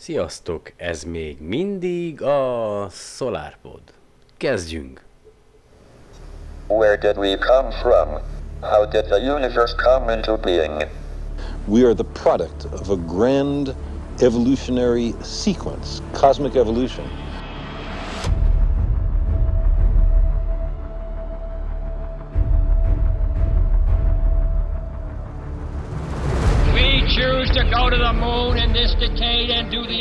Sziasztok, ez még mindig a SolarPod. Kezdjünk! Where did we come from? How did the universe come into being? We are the product of a grand evolutionary sequence, cosmic evolution.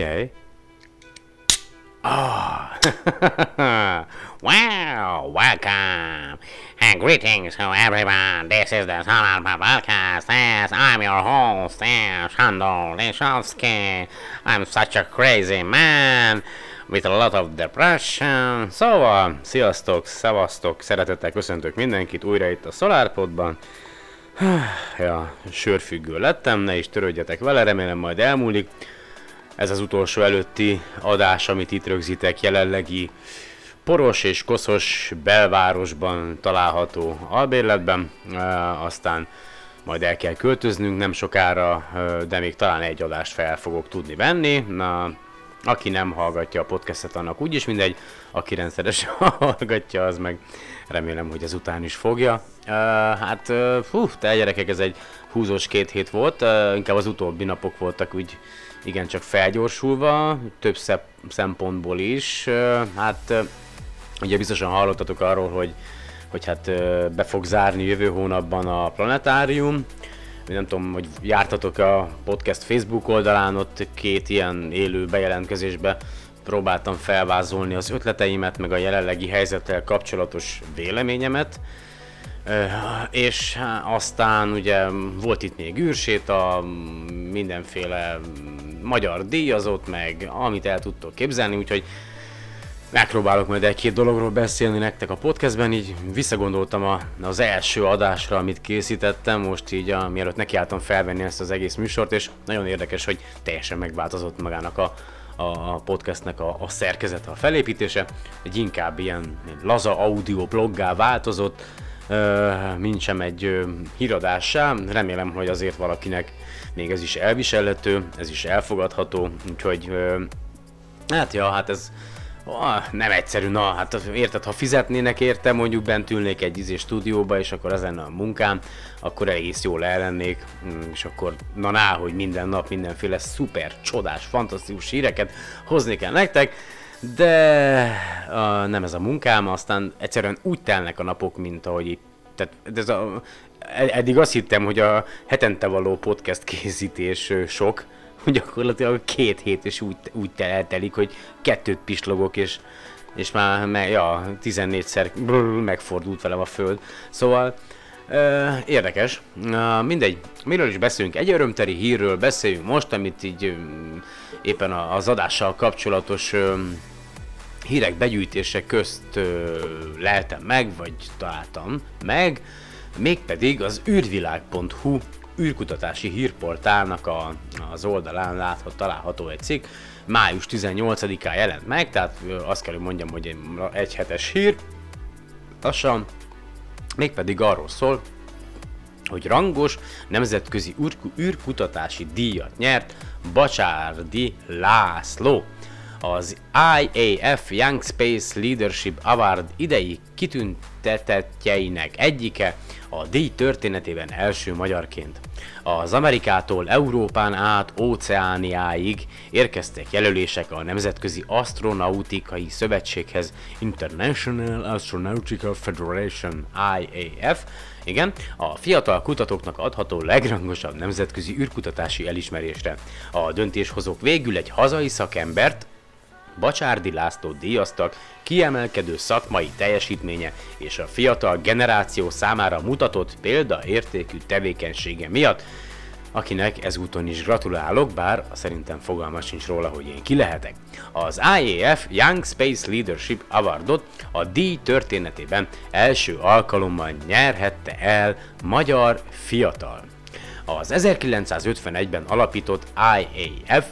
Figyelj! Ah! Wow, welcome. And greetings to everyone. This is the Pop Podcast. Yes, I'm your host, yes, Shandor Lishovsky. I'm such a crazy man with a lot of depression. Szóval, sziasztok, szevasztok, szeretettel köszöntök mindenkit újra itt a SolarPodban. Ja, sörfüggő lettem, ne is törődjetek vele, remélem majd elmúlik. Ez az utolsó előtti adás, amit itt rögzítek, jelenlegi poros és koszos belvárosban található albérletben, aztán majd el kell költöznünk nem sokára, de még talán egy adást fel fogok tudni venni. Na, aki nem hallgatja a podcastet, annak úgyis mindegy, aki rendszeresen hallgatja, az meg remélem, hogy ezután is fogja. Hát, uh, fú, te gyerekek, ez egy húzós két hét volt, uh, inkább az utóbbi napok voltak úgy igen csak felgyorsulva, több szempontból is. Hát, ugye biztosan hallottatok arról, hogy, hogy hát be fog zárni jövő hónapban a planetárium, nem tudom, hogy jártatok a podcast Facebook oldalán, ott két ilyen élő bejelentkezésbe próbáltam felvázolni az ötleteimet, meg a jelenlegi helyzettel kapcsolatos véleményemet. És aztán ugye volt itt még űrséta, mindenféle magyar díjazott, meg amit el tudtok képzelni, úgyhogy megpróbálok majd egy-két dologról beszélni nektek a podcastben, így visszagondoltam a, az első adásra, amit készítettem, most így, a, mielőtt nekiálltam felvenni ezt az egész műsort, és nagyon érdekes, hogy teljesen megváltozott magának a, a podcastnek a, a szerkezete, a felépítése, egy inkább ilyen laza audio bloggá változott, mint egy híradássá. Remélem, hogy azért valakinek még ez is elviselhető, ez is elfogadható, úgyhogy hát ja, hát ez nem egyszerű, na, hát érted, ha fizetnének érte, mondjuk bent ülnék egy izé stúdióba, és akkor az lenne a munkám, akkor egész jól ellennék, mm, és akkor na ná, hogy minden nap mindenféle szuper, csodás, fantasztikus híreket hozni kell nektek, de uh, nem ez a munkám, aztán egyszerűen úgy telnek a napok, mint ahogy itt tehát ez a, eddig azt hittem, hogy a hetente való podcast készítés sok, hogy gyakorlatilag két hét is úgy, úgy eltelik, hogy kettőt pislogok, és, és már me, ja, 14-szer brrr, megfordult velem a föld. Szóval érdekes. Mindegy, miről is beszélünk? Egy örömteli hírről beszéljünk most, amit így éppen az adással kapcsolatos hírek begyűjtése közt leltem meg, vagy találtam meg, mégpedig az űrvilág.hu űrkutatási hírportálnak a, az oldalán láthat, található egy cikk, május 18-án jelent meg, tehát azt kell, hogy mondjam, hogy egy egyhetes hír, lassan, mégpedig arról szól, hogy rangos nemzetközi űr- űrkutatási díjat nyert Bacsárdi László. az IAF Young Space Leadership Award idei kitüntetettjeinek egyike, a díj történetében első magyarként. Az Amerikától Európán át Óceániáig érkeztek jelölések a Nemzetközi Astronautikai Szövetséghez International Astronautical Federation IAF, igen, a fiatal kutatóknak adható legrangosabb nemzetközi űrkutatási elismerésre. A döntéshozók végül egy hazai szakembert, Bacsárdi László díjaztak kiemelkedő szakmai teljesítménye és a fiatal generáció számára mutatott példaértékű tevékenysége miatt, akinek ezúton is gratulálok, bár szerintem fogalma sincs róla, hogy én ki lehetek. Az IAF Young Space Leadership Awardot a díj történetében első alkalommal nyerhette el magyar fiatal. Az 1951-ben alapított IAF,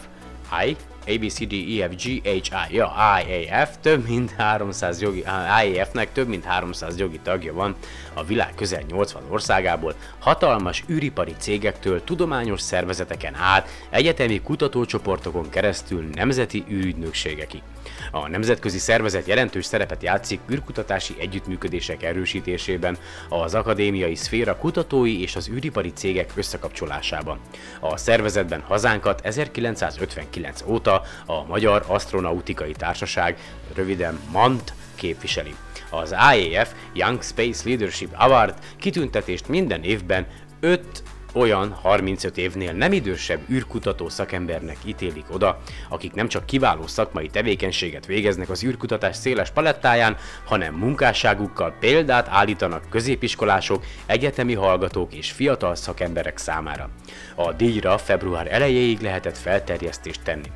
I a, B, C, D, E, F, G, H, I, ja, IAF több mint 300 jogi, IAF-nek több mint 300 jogi tagja van a világ közel 80 országából, hatalmas űripari cégektől, tudományos szervezeteken át, egyetemi kutatócsoportokon keresztül nemzeti űrügynökségekig. A nemzetközi szervezet jelentős szerepet játszik űrkutatási együttműködések erősítésében, az akadémiai szféra kutatói és az űripari cégek összekapcsolásában. A szervezetben hazánkat 1959 óta a Magyar Astronautikai Társaság, röviden MANT képviseli. Az IAF Young Space Leadership Award kitüntetést minden évben 5 olyan 35 évnél nem idősebb űrkutató szakembernek ítélik oda, akik nem csak kiváló szakmai tevékenységet végeznek az űrkutatás széles palettáján, hanem munkásságukkal példát állítanak középiskolások, egyetemi hallgatók és fiatal szakemberek számára. A díjra február elejéig lehetett felterjesztést tenni.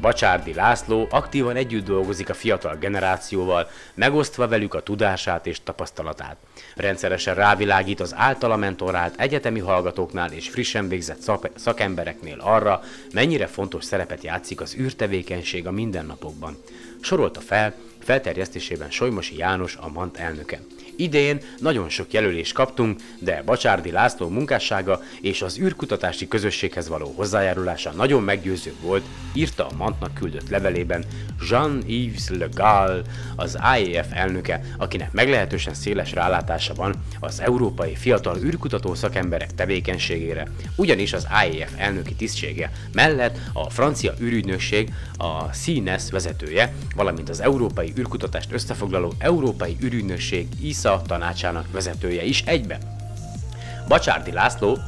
Bacsárdi László aktívan együtt dolgozik a fiatal generációval, megosztva velük a tudását és tapasztalatát. Rendszeresen rávilágít az általa mentorált egyetemi hallgatóknál és frissen végzett szakembereknél arra, mennyire fontos szerepet játszik az űrtevékenység a mindennapokban. Sorolta fel, felterjesztésében Solymosi János a MANT elnöke. Idén nagyon sok jelölést kaptunk, de Bacsárdi László munkássága és az űrkutatási közösséghez való hozzájárulása nagyon meggyőző volt, írta a Mantnak küldött levelében Jean-Yves Le Gall, az IAF elnöke, akinek meglehetősen széles rálátása van az európai fiatal űrkutató szakemberek tevékenységére, ugyanis az IAF elnöki tisztsége mellett a francia űrügynökség, a CNES vezetője, valamint az európai űrkutatást összefoglaló Európai űrügynökség ISA ESA tanácsának vezetője is egyben. Bacsárdi László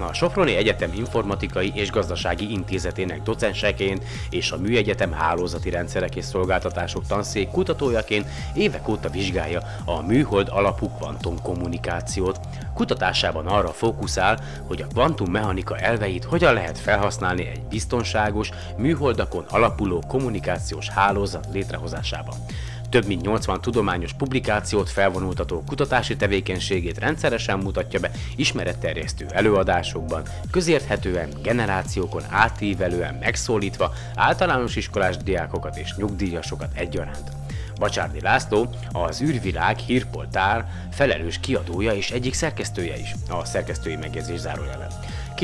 a Soproni Egyetem Informatikai és Gazdasági Intézetének docenseként és a Műegyetem Hálózati Rendszerek és Szolgáltatások tanszék kutatójaként évek óta vizsgálja a műhold alapú kvantum kommunikációt. Kutatásában arra fókuszál, hogy a kvantummechanika elveit hogyan lehet felhasználni egy biztonságos, műholdakon alapuló kommunikációs hálózat létrehozásában több mint 80 tudományos publikációt felvonultató kutatási tevékenységét rendszeresen mutatja be ismeretterjesztő előadásokban, közérthetően, generációkon átívelően megszólítva általános iskolás diákokat és nyugdíjasokat egyaránt. Bacsárdi László, az űrvilág hírpoltár felelős kiadója és egyik szerkesztője is, a szerkesztői megjegyzés zárójelen.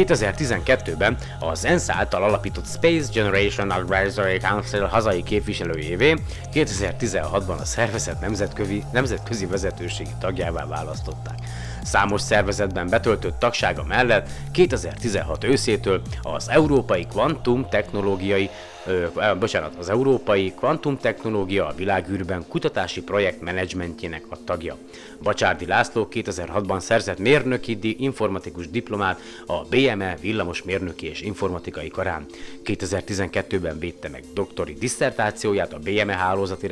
2012-ben az ENSZ által alapított Space Generation Advisory Council hazai képviselőjévé, 2016-ban a szervezet nemzetközi, nemzetközi vezetőségi tagjává választották. Számos szervezetben betöltött tagsága mellett 2016 őszétől az Európai Kvantum Technológiai ö, bocsánat, az Európai Kvantumtechnológia a világűrben kutatási projekt menedzsmentjének a tagja. Bacsárdi László 2006-ban szerzett mérnöki di informatikus diplomát a BME villamos mérnöki és informatikai karán. 2012-ben védte meg doktori disszertációját a BME hálózati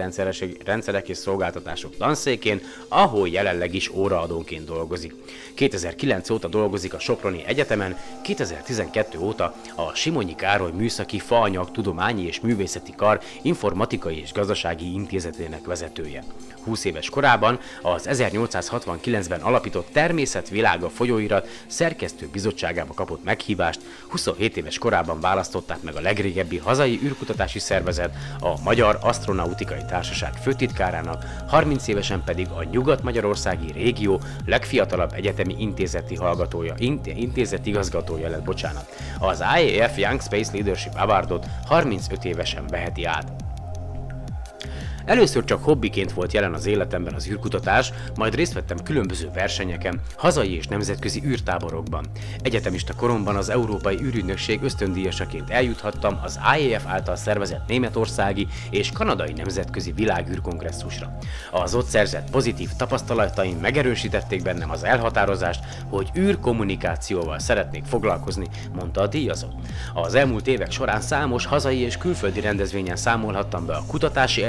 rendszerek és szolgáltatások tanszékén, ahol jelenleg is óraadónként dolgozik. 2009 óta dolgozik a Soproni Egyetemen, 2012 óta a Simonyi Károly Műszaki Faanyag Tudományi és Művészeti Kar Informatikai és Gazdasági Intézetének vezetője. 20 éves korában az 1869-ben alapított Természetvilága folyóirat szerkesztő bizottságába kapott meghívást, 27 éves korában választották meg a legrégebbi hazai űrkutatási szervezet, a Magyar Astronautikai Társaság főtitkárának, 30 évesen pedig a Nyugat-Magyarországi régió legfiatalabb egyetemi intézeti hallgatója, intézet igazgatója lett, bocsánat. Az IAF Young Space Leadership Awardot 35 évesen veheti át. Először csak hobbiként volt jelen az életemben az űrkutatás, majd részt vettem különböző versenyeken, hazai és nemzetközi űrtáborokban. Egyetemista koromban az Európai űrügynökség ösztöndíjasaként eljuthattam az IAF által szervezett németországi és kanadai nemzetközi világűrkongresszusra. Az ott szerzett pozitív tapasztalataim megerősítették bennem az elhatározást, hogy űrkommunikációval szeretnék foglalkozni, mondta a díjazott. Az elmúlt évek során számos hazai és külföldi rendezvényen számolhattam be a kutatási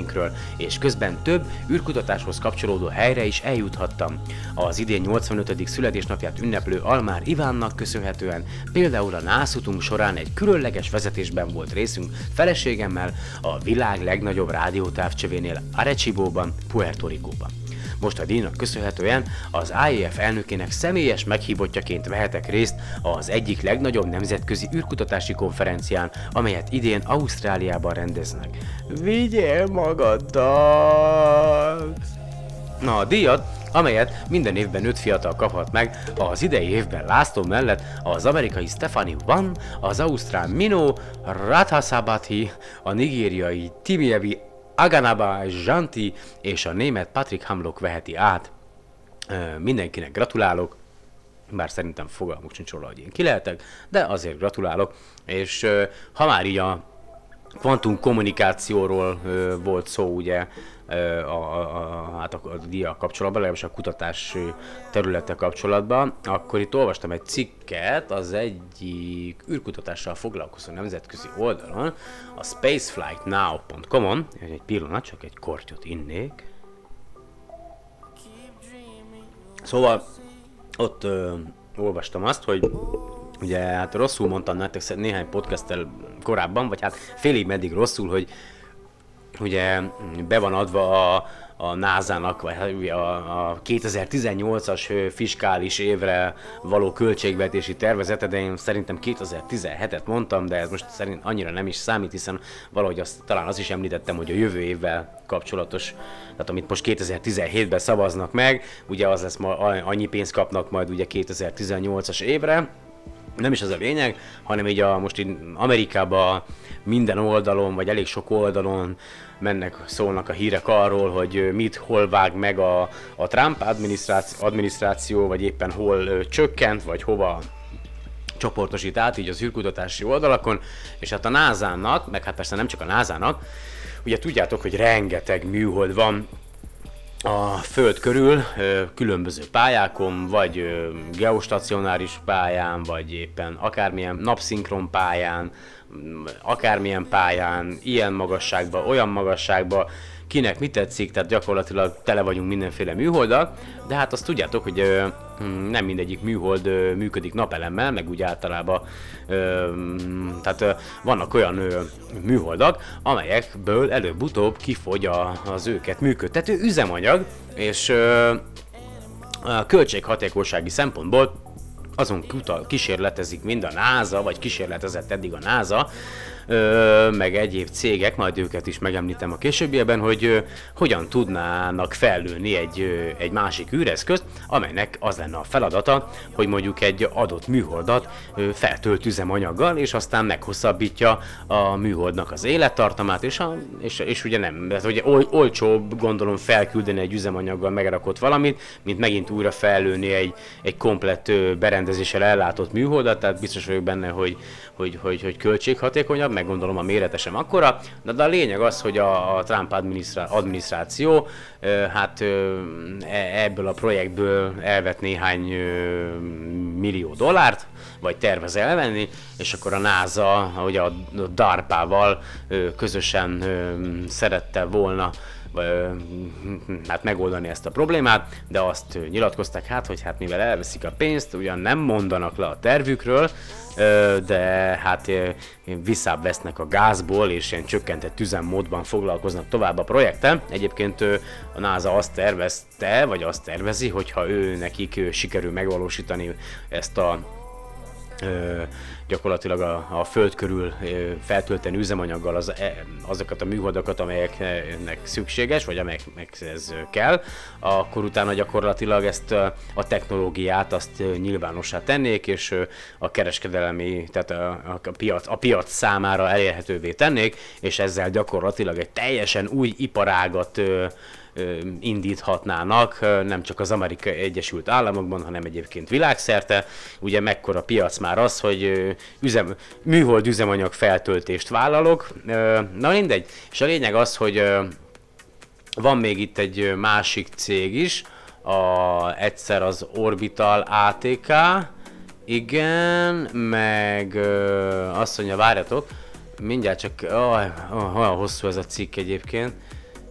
eredményeinkről, és közben több űrkutatáshoz kapcsolódó helyre is eljuthattam. Az idén 85. születésnapját ünneplő Almár Ivánnak köszönhetően például a nászutunk során egy különleges vezetésben volt részünk feleségemmel a világ legnagyobb rádiótávcsövénél Arecibo-ban, Puerto Rico-ban. Most a díjnak köszönhetően az IEF elnökének személyes meghívottjaként vehetek részt az egyik legnagyobb nemzetközi űrkutatási konferencián, amelyet idén Ausztráliában rendeznek. Vigyél magaddal! Na, a díjat, amelyet minden évben öt fiatal kaphat meg, az idei évben László mellett az amerikai Stephanie Van, az ausztrál Mino Radhasabathi, a nigériai Timiebi Aganaba Janti és a német Patrick Hamlock veheti át. Mindenkinek gratulálok, bár szerintem fogalmuk sincs róla, hogy én ki lehetek, de azért gratulálok, és ha már így a kvantum kommunikációról volt szó ugye a, a, hát a, a dia kapcsolatban, legalábbis a kutatás területe kapcsolatban, akkor itt olvastam egy cikket az egyik űrkutatással foglalkozó nemzetközi oldalon, a spaceflightnow.com-on, egy pillanat, csak egy kortyot innék. Szóval ott ö, olvastam azt, hogy ugye hát rosszul mondtam nektek néhány podcasttel korábban, vagy hát félig meddig rosszul, hogy ugye be van adva a, a NASA-nak, vagy hát a, a 2018-as ö, fiskális évre való költségvetési tervezete, de én szerintem 2017-et mondtam, de ez most szerint annyira nem is számít, hiszen valahogy azt, talán azt is említettem, hogy a jövő évvel kapcsolatos, tehát amit most 2017-ben szavaznak meg, ugye az lesz ma, annyi pénzt kapnak majd ugye 2018-as évre, nem is az a lényeg, hanem így a, most így Amerikában minden oldalon, vagy elég sok oldalon mennek, szólnak a hírek arról, hogy mit, hol vág meg a, a Trump adminisztráció, adminisztráció, vagy éppen hol ö, csökkent, vagy hova csoportosít át így az űrkutatási oldalakon, és hát a NASA-nak, meg hát persze nem csak a NASA-nak, ugye tudjátok, hogy rengeteg műhold van a Föld körül különböző pályákon, vagy geostacionáris pályán, vagy éppen akármilyen napszinkron pályán, akármilyen pályán, ilyen magasságban, olyan magasságban, kinek mi tetszik, tehát gyakorlatilag tele vagyunk mindenféle műholddal, de hát azt tudjátok, hogy ö, mm, nem mindegyik műhold működik napelemmel, meg úgy általában, tehát vannak olyan ö, műholdak, amelyekből előbb-utóbb kifogy az őket működtető üzemanyag, és ö, a költséghatékonysági szempontból azon kuta, kísérletezik mind a NASA, vagy kísérletezett eddig a NASA, meg egyéb cégek, majd őket is megemlítem a későbbiekben, hogy hogyan tudnának fellőni egy, egy másik űreszközt, amelynek az lenne a feladata, hogy mondjuk egy adott műholdat feltölt üzemanyaggal, és aztán meghosszabbítja a műholdnak az élettartamát, és, a, és, és ugye nem, tehát ugye ol, olcsóbb gondolom felküldeni egy üzemanyaggal megrakott valamit, mint megint újra fellőni egy, egy komplett berendezéssel ellátott műholdat, tehát biztos vagyok benne, hogy, hogy, hogy, hogy költséghatékonyabb, meg gondolom a mérete sem akkora, de, de a lényeg az, hogy a, a Trump adminisztrá- adminisztráció hát e- ebből a projektből elvett néhány millió dollárt, vagy tervez elvenni, és akkor a NASA, ahogy a DARPA-val közösen szerette volna hát megoldani ezt a problémát, de azt nyilatkozták hát, hogy hát mivel elveszik a pénzt, ugyan nem mondanak le a tervükről, de hát visszább vesznek a gázból, és ilyen csökkentett üzemmódban foglalkoznak tovább a projekten. Egyébként a NASA azt tervezte, vagy azt tervezi, hogyha ő nekik sikerül megvalósítani ezt a gyakorlatilag a, a föld körül feltölteni üzemanyaggal az, e, azokat a műholdakat, amelyeknek szükséges, vagy amelyeknek ez kell, akkor utána gyakorlatilag ezt a technológiát azt nyilvánossá tennék, és a kereskedelmi, tehát a, a, piac, a piac számára elérhetővé tennék, és ezzel gyakorlatilag egy teljesen új iparágat indíthatnának, nem csak az Amerikai Egyesült Államokban, hanem egyébként világszerte. Ugye mekkora piac már az, hogy üzem, műhold üzemanyag feltöltést vállalok. Na mindegy, és a lényeg az, hogy van még itt egy másik cég is, a, egyszer az Orbital ATK, igen, meg ö, azt mondja, várjatok, mindjárt csak, olyan hosszú ez a cikk egyébként.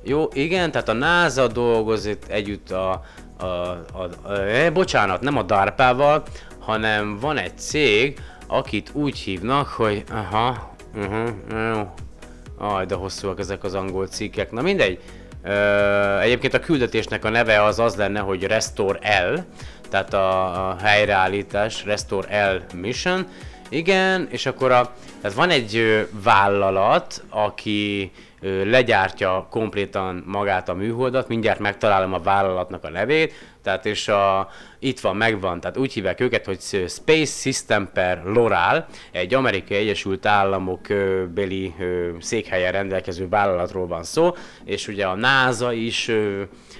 Jó, igen, tehát a NASA dolgozik együtt a, a, a, a eh, bocsánat, nem a DARPA-val, hanem van egy cég, akit úgy hívnak, hogy aha, uh-huh, jó, Aj, de hosszúak ezek az angol cikkek. Na mindegy. Ö, egyébként a küldetésnek a neve az az lenne, hogy Restore L, tehát a, a helyreállítás, Restore L Mission. Igen, és akkor a, tehát van egy vállalat, aki legyártja komplétan magát a műholdat, mindjárt megtalálom a vállalatnak a nevét, tehát és a, itt van, megvan, tehát úgy hívják őket, hogy Space System per Loral, egy amerikai Egyesült Államok beli ö, székhelyen rendelkező vállalatról van szó, és ugye a NASA is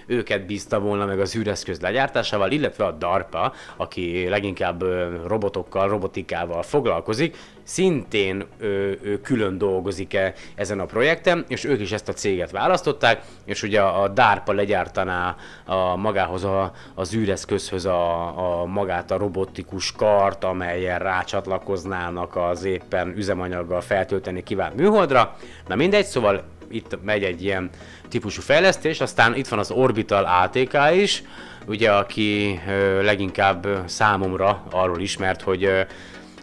őket bízta volna meg az űreszköz legyártásával, illetve a DARPA, aki leginkább robotokkal, robotikával foglalkozik, szintén ö, ö, külön dolgozik -e ezen a projekten, és ők is ezt a céget választották, és ugye a DARPA legyártaná a magához a, az űreszközhöz a, a magát a robotikus kart, amelyen rácsatlakoznának az éppen üzemanyaggal feltölteni kívánt műholdra. Na mindegy, szóval itt megy egy ilyen típusú fejlesztés, aztán itt van az Orbital ATK is, ugye aki ö, leginkább számomra arról ismert, hogy ö,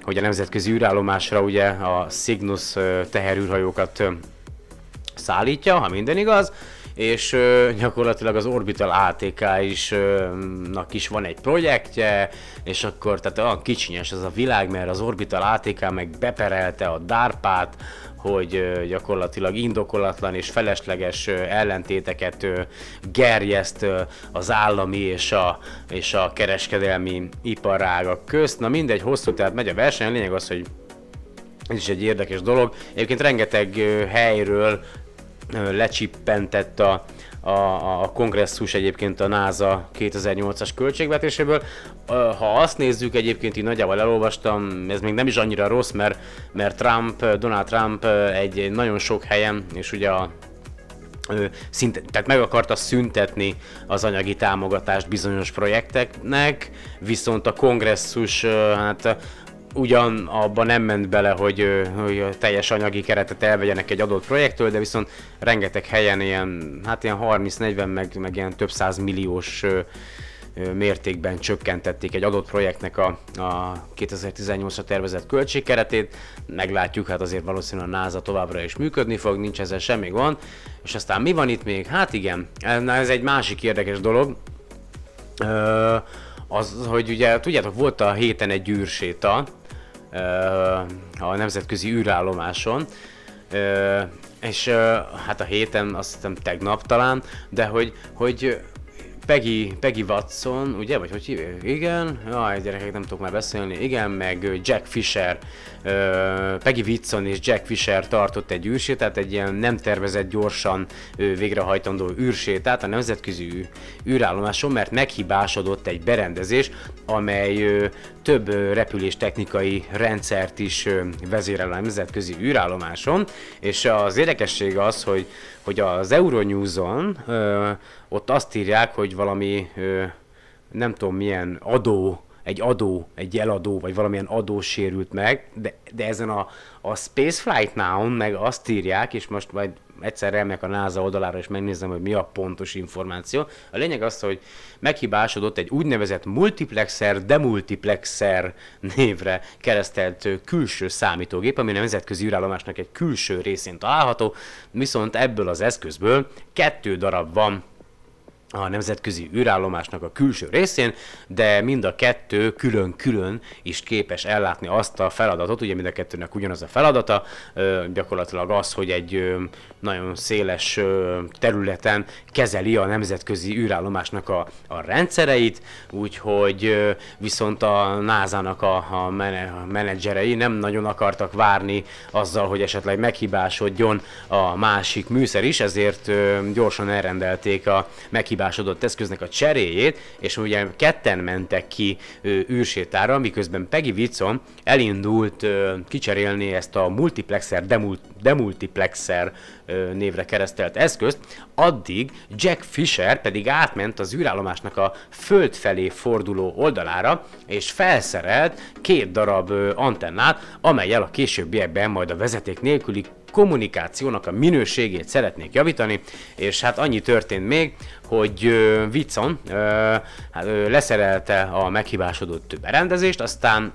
hogy a nemzetközi űrállomásra ugye a Cygnus teherűrhajókat szállítja, ha minden igaz, és ö, gyakorlatilag az Orbital ATK is ö, nak is van egy projektje, és akkor tehát olyan kicsinyes ez a világ, mert az Orbital ATK meg beperelte a DARPát, hogy gyakorlatilag indokolatlan és felesleges ellentéteket gerjeszt az állami és a, és a kereskedelmi iparágak közt. Na mindegy, hosszú, tehát megy a verseny, a lényeg az, hogy ez is egy érdekes dolog. Egyébként rengeteg helyről lecsippentett a, a, a kongresszus egyébként a NASA 2008-as költségvetéséből. Ha azt nézzük, egyébként így nagyjából elolvastam, ez még nem is annyira rossz, mert, mert Trump, Donald Trump egy, nagyon sok helyen, és ugye a szinte, tehát meg akarta szüntetni az anyagi támogatást bizonyos projekteknek, viszont a kongresszus hát ugyan abban nem ment bele, hogy, hogy a teljes anyagi keretet elvegyenek egy adott projektől, de viszont rengeteg helyen ilyen, hát ilyen 30-40 meg, meg ilyen több száz milliós mértékben csökkentették egy adott projektnek a, a 2018-ra tervezett költségkeretét. Meglátjuk, hát azért valószínűleg a NASA továbbra is működni fog, nincs ezzel semmi gond. És aztán mi van itt még? Hát igen, na ez egy másik érdekes dolog. Ö, az, hogy ugye tudjátok, volt a héten egy űrséta a nemzetközi űrállomáson, és hát a héten, azt hiszem tegnap talán, de hogy, hogy Peggy, Peggy Watson, ugye, vagy hogy hívják? Igen, jaj, gyerekek, nem tudok már beszélni. Igen, meg Jack Fisher, Peggy Watson és Jack Fisher tartott egy űrsétát, egy ilyen nem tervezett gyorsan ö, végrehajtandó űrsétát a nemzetközi űrállomáson, mert meghibásodott egy berendezés, amely több repülés technikai rendszert is vezérel a nemzetközi űrállomáson, és az érdekesség az, hogy, hogy az Euronews-on ott azt írják, hogy valami nem tudom milyen adó, egy adó, egy eladó, vagy valamilyen adó sérült meg, de, de ezen a, a Spaceflight Now-n meg azt írják, és most majd egyszer elmegyek a NASA oldalára, és megnézem, hogy mi a pontos információ. A lényeg az, hogy meghibásodott egy úgynevezett multiplexer, demultiplexer névre keresztelt külső számítógép, ami a nemzetközi űrállomásnak egy külső részén található, viszont ebből az eszközből kettő darab van a nemzetközi űrállomásnak a külső részén, de mind a kettő külön-külön is képes ellátni azt a feladatot, ugye mind a kettőnek ugyanaz a feladata, gyakorlatilag az, hogy egy nagyon széles területen kezeli a nemzetközi űrállomásnak a, a rendszereit, úgyhogy viszont a NASA-nak a, a, mene, a menedzserei nem nagyon akartak várni azzal, hogy esetleg meghibásodjon a másik műszer is, ezért gyorsan elrendelték a meghibásodott eszköznek a cseréjét, és ugye ketten mentek ki ö, űrsétára, miközben Peggy Whitson elindult ö, kicserélni ezt a multiplexer, demul, demultiplexer ö, névre keresztelt eszközt, addig Jack Fisher pedig átment az űrállomásnak a föld felé forduló oldalára, és felszerelt két darab ö, antennát, amelyel a későbbiekben majd a vezeték nélküli kommunikációnak a minőségét szeretnék javítani, és hát annyi történt még, hogy uh, Vitson uh, hát, leszerelte a meghibásodott berendezést, aztán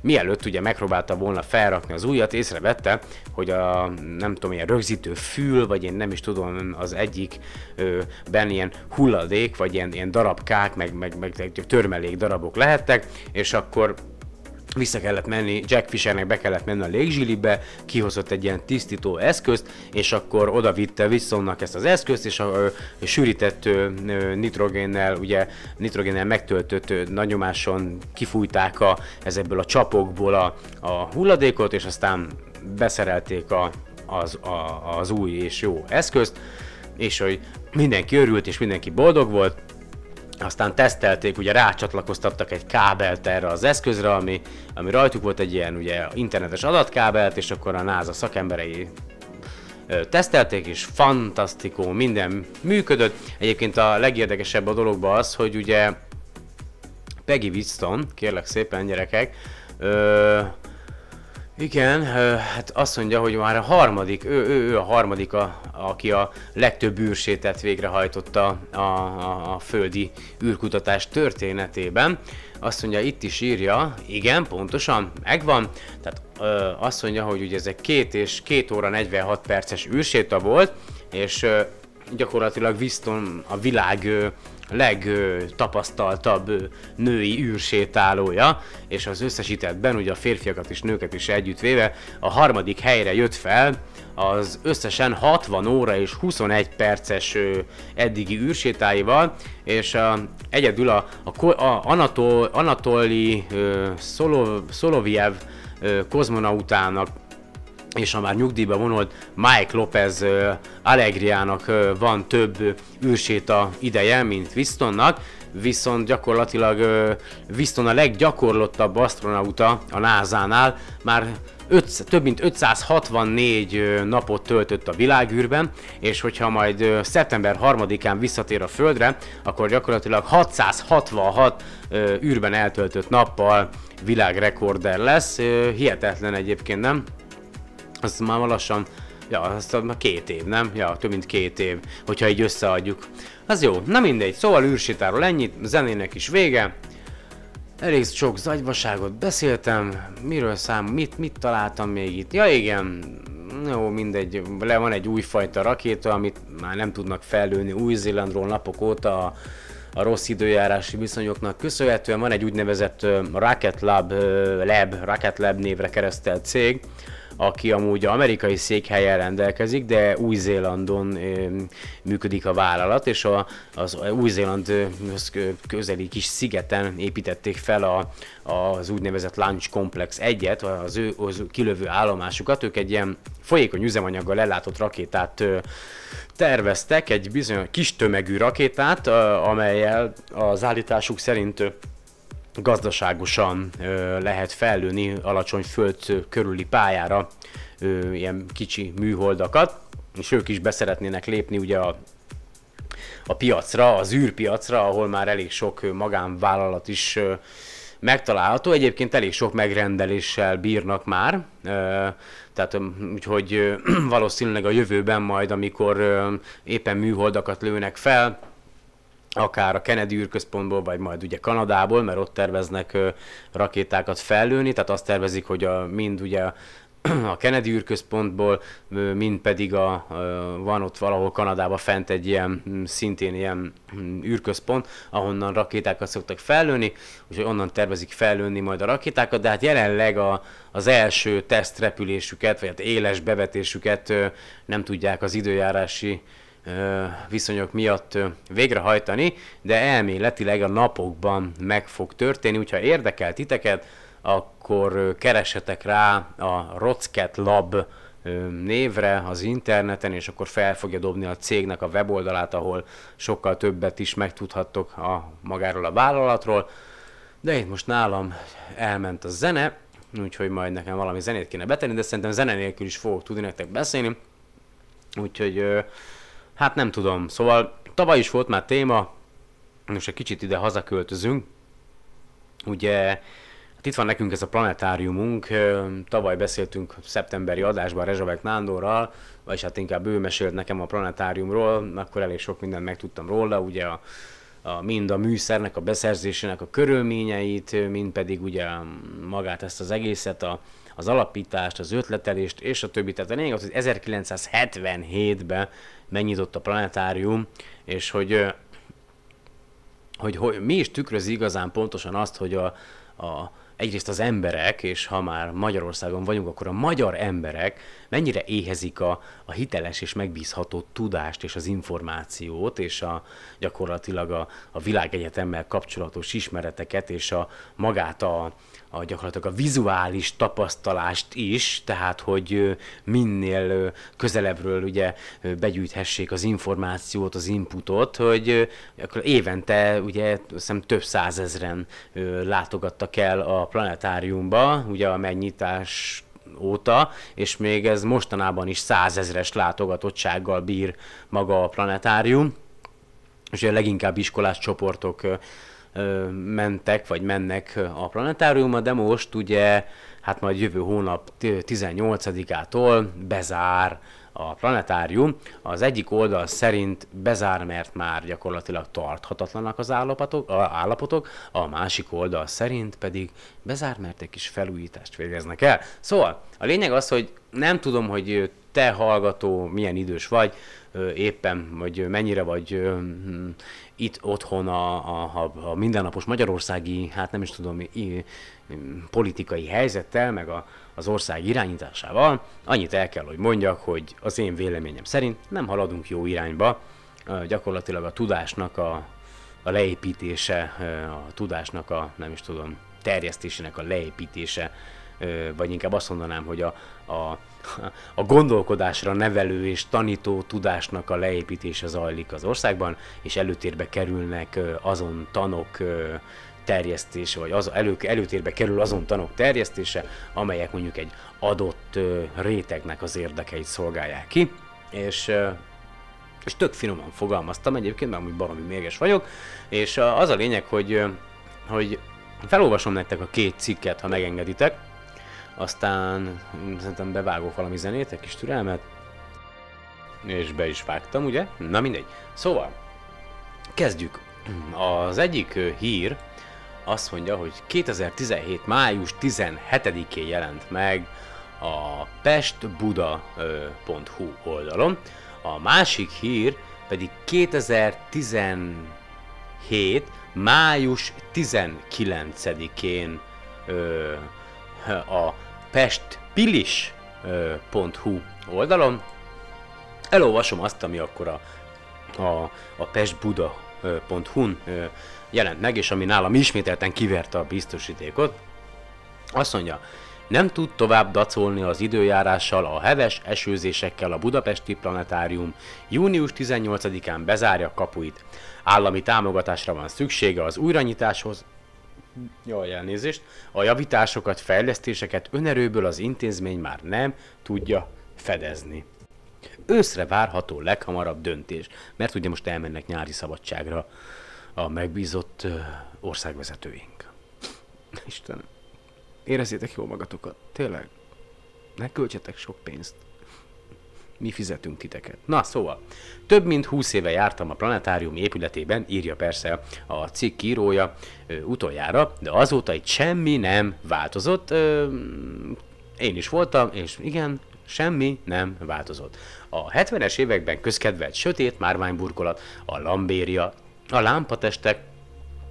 mielőtt ugye megpróbálta volna felrakni az újat, észrevette, hogy a nem tudom, ilyen rögzítő fül, vagy én nem is tudom, az egyik uh, ben ilyen hulladék, vagy ilyen, ilyen darabkák, meg, meg, meg törmelék darabok lehettek, és akkor vissza kellett menni, Jack Fishernek be kellett menni a légzsilibe, kihozott egy ilyen tisztító eszközt, és akkor oda vitte Wissonnak ezt az eszközt, és a, a, a sűrített ö, nitrogénnel, ugye nitrogénnel megtöltött ö, nagy nyomáson kifújták a, ezekből a csapokból a, a hulladékot, és aztán beszerelték a, az, a, az új és jó eszközt, és hogy mindenki örült, és mindenki boldog volt, aztán tesztelték, ugye rácsatlakoztattak egy kábelt erre az eszközre, ami, ami rajtuk volt egy ilyen ugye internetes adatkábelt, és akkor a NASA szakemberei tesztelték, és fantasztikó, minden működött. Egyébként a legérdekesebb a dologban az, hogy ugye Peggy Winston, kérlek szépen gyerekek, ö, igen, hát azt mondja, hogy már a harmadik, ő, ő, ő a harmadik, a, aki a legtöbb űrsétet végrehajtotta a, a, a földi űrkutatás történetében. Azt mondja, itt is írja, igen, pontosan, megvan. Tehát ö, azt mondja, hogy ugye ezek két és két óra 46 perces űrséta volt, és gyakorlatilag Winston a világ legtapasztaltabb női űrsétálója, és az összesítettben ugye a férfiakat és nőket is együtt véve a harmadik helyre jött fel, az összesen 60 óra és 21 perces eddigi űrsétáival, és a, egyedül a, a, a Anatol, Anatoli ö, Szolo, Szoloviev ö, kozmonautának és a már nyugdíjba vonult Mike Lopez Allegriának uh, van több űrséta ideje, mint Winstonnak, viszont gyakorlatilag Winston a leggyakorlottabb astronauta a NASA-nál, már öt, több mint 564 ö, napot töltött a világűrben, és hogyha majd szeptember 3-án visszatér a Földre, akkor gyakorlatilag 666 ö, űrben eltöltött nappal világrekorder lesz. Hihetetlen egyébként, nem? Az már lassan, ja, az már két év, nem? Ja, több mint két év, hogyha így összeadjuk. Az jó, na mindegy, szóval űrsétáról ennyit, zenének is vége. Elég sok zagyvaságot beszéltem, miről szám, mit, mit találtam még itt? Ja igen, jó, mindegy, le van egy újfajta rakéta, amit már nem tudnak fellőni Új-Zélandról napok óta a, a rossz időjárási viszonyoknak köszönhetően. Van egy úgynevezett Rocket Lab, Lab, Rocket Lab névre keresztelt cég, aki amúgy amerikai székhelyen rendelkezik, de Új-Zélandon működik a vállalat, és a, az Új-Zéland közeli kis szigeten építették fel a, az úgynevezett Launch Complex 1-et, az ő az kilövő állomásukat. Ők egy ilyen folyékony üzemanyaggal ellátott rakétát terveztek, egy bizonyos kis tömegű rakétát, amelyel az állításuk szerint gazdaságosan lehet fellőni alacsony föld körüli pályára ilyen kicsi műholdakat, és ők is beszeretnének lépni ugye a, a piacra, az űrpiacra, ahol már elég sok magánvállalat is megtalálható. Egyébként elég sok megrendeléssel bírnak már, tehát úgyhogy valószínűleg a jövőben majd, amikor éppen műholdakat lőnek fel, akár a Kennedy űrközpontból, vagy majd ugye Kanadából, mert ott terveznek rakétákat fellőni, tehát azt tervezik, hogy a, mind ugye a Kennedy űrközpontból, mind pedig a, van ott valahol Kanadában fent egy ilyen, mm, szintén ilyen mm, űrközpont, ahonnan rakétákat szoktak fellőni, úgyhogy onnan tervezik fellőni majd a rakétákat, de hát jelenleg a, az első tesztrepülésüket, vagy hát éles bevetésüket nem tudják az időjárási viszonyok miatt végrehajtani, de elméletileg a napokban meg fog történni, úgyha érdekel titeket, akkor ö, keressetek rá a Rocket Lab névre az interneten, és akkor fel fogja dobni a cégnek a weboldalát, ahol sokkal többet is megtudhattok a magáról a vállalatról. De itt most nálam elment a zene, úgyhogy majd nekem valami zenét kéne betenni, de szerintem zene nélkül is fogok tudni nektek beszélni. Úgyhogy hát nem tudom, szóval tavaly is volt már téma, most egy kicsit ide hazaköltözünk. Ugye, hát itt van nekünk ez a planetáriumunk, tavaly beszéltünk szeptemberi adásban Rezsabek Nándorral, vagyis hát inkább ő mesélt nekem a planetáriumról, akkor elég sok mindent megtudtam róla, ugye a, a, mind a műszernek a beszerzésének a körülményeit, mind pedig ugye magát ezt az egészet, a, az alapítást, az ötletelést és a többi. Tehát a lényeg az, hogy 1977-ben megnyitott a planetárium, és hogy, hogy, hogy mi is tükrözi igazán pontosan azt, hogy a, a, egyrészt az emberek, és ha már Magyarországon vagyunk, akkor a magyar emberek mennyire éhezik a, a hiteles és megbízható tudást és az információt, és a, gyakorlatilag a, a világegyetemmel kapcsolatos ismereteket, és a magát a, a gyakorlatilag a vizuális tapasztalást is, tehát hogy minél közelebbről ugye begyűjthessék az információt, az inputot, hogy akkor évente ugye hiszem több százezren látogattak el a planetáriumba, ugye a megnyitás óta, és még ez mostanában is százezres látogatottsággal bír maga a planetárium. És ugye leginkább iskolás csoportok mentek, vagy mennek a planetáriumba, de most ugye, hát majd jövő hónap t- 18-ától bezár a planetárium. Az egyik oldal szerint bezár, mert már gyakorlatilag tarthatatlanak az állapotok, a állapotok, a másik oldal szerint pedig bezár, mert egy kis felújítást végeznek el. Szóval a lényeg az, hogy nem tudom, hogy te hallgató milyen idős vagy, éppen, vagy mennyire vagy itt otthon a, a, a, mindennapos magyarországi, hát nem is tudom, i, politikai helyzettel, meg a, az ország irányításával. Annyit el kell, hogy mondjak, hogy az én véleményem szerint nem haladunk jó irányba. Gyakorlatilag a tudásnak a, a leépítése, a tudásnak a, nem is tudom, terjesztésének a leépítése, vagy inkább azt mondanám, hogy a, a, a gondolkodásra nevelő és tanító tudásnak a leépítése zajlik az országban, és előtérbe kerülnek azon tanok terjesztése, vagy az, elő, előtérbe kerül azon tanok terjesztése, amelyek mondjuk egy adott rétegnek az érdekeit szolgálják ki, és és tök finoman fogalmaztam egyébként, mert amúgy baromi mérges vagyok, és az a lényeg, hogy, hogy felolvasom nektek a két cikket, ha megengeditek, aztán szerintem bevágok valami zenét, egy kis türelmet, és be is vágtam, ugye? Na mindegy. Szóval, kezdjük. Az egyik hír azt mondja, hogy 2017. május 17-én jelent meg a pestbuda.hu oldalon. A másik hír pedig 2017. május 19-én ö, a pestpilis.hu oldalon. Elolvasom azt, ami akkor a, a, a pestbuda.hu-n jelent meg, és ami nálam ismételten kiverte a biztosítékot. Azt mondja, nem tud tovább dacolni az időjárással, a heves esőzésekkel a Budapesti Planetárium június 18-án bezárja kapuit. Állami támogatásra van szüksége az újranyitáshoz, Jaj, elnézést. A javításokat, fejlesztéseket önerőből az intézmény már nem tudja fedezni. Őszre várható leghamarabb döntés, mert ugye most elmennek nyári szabadságra a megbízott országvezetőink. Istenem, érezzétek jól magatokat, tényleg. Ne költsetek sok pénzt. Mi fizetünk titeket. Na, szóval, több mint 20 éve jártam a planetárium épületében, írja persze a cikk írója ö, utoljára, de azóta itt semmi nem változott. Ö, Én is voltam, és igen, semmi nem változott. A 70-es években közkedvelt sötét márványburkolat, a lambéria, a lámpatestek,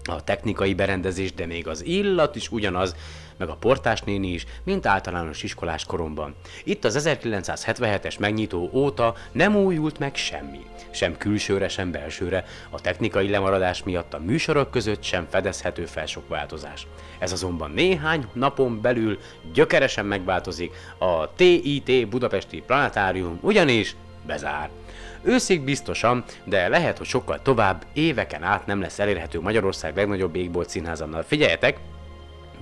a technikai berendezés, de még az illat is ugyanaz, meg a portásnéni is, mint általános iskolás koromban. Itt az 1977-es megnyitó óta nem újult meg semmi. Sem külsőre, sem belsőre. A technikai lemaradás miatt a műsorok között sem fedezhető fel sok változás. Ez azonban néhány napon belül gyökeresen megváltozik. A TIT Budapesti Planetárium ugyanis bezár. Őszig biztosan, de lehet, hogy sokkal tovább, éveken át nem lesz elérhető Magyarország legnagyobb égbolt színházannal. Figyeljetek,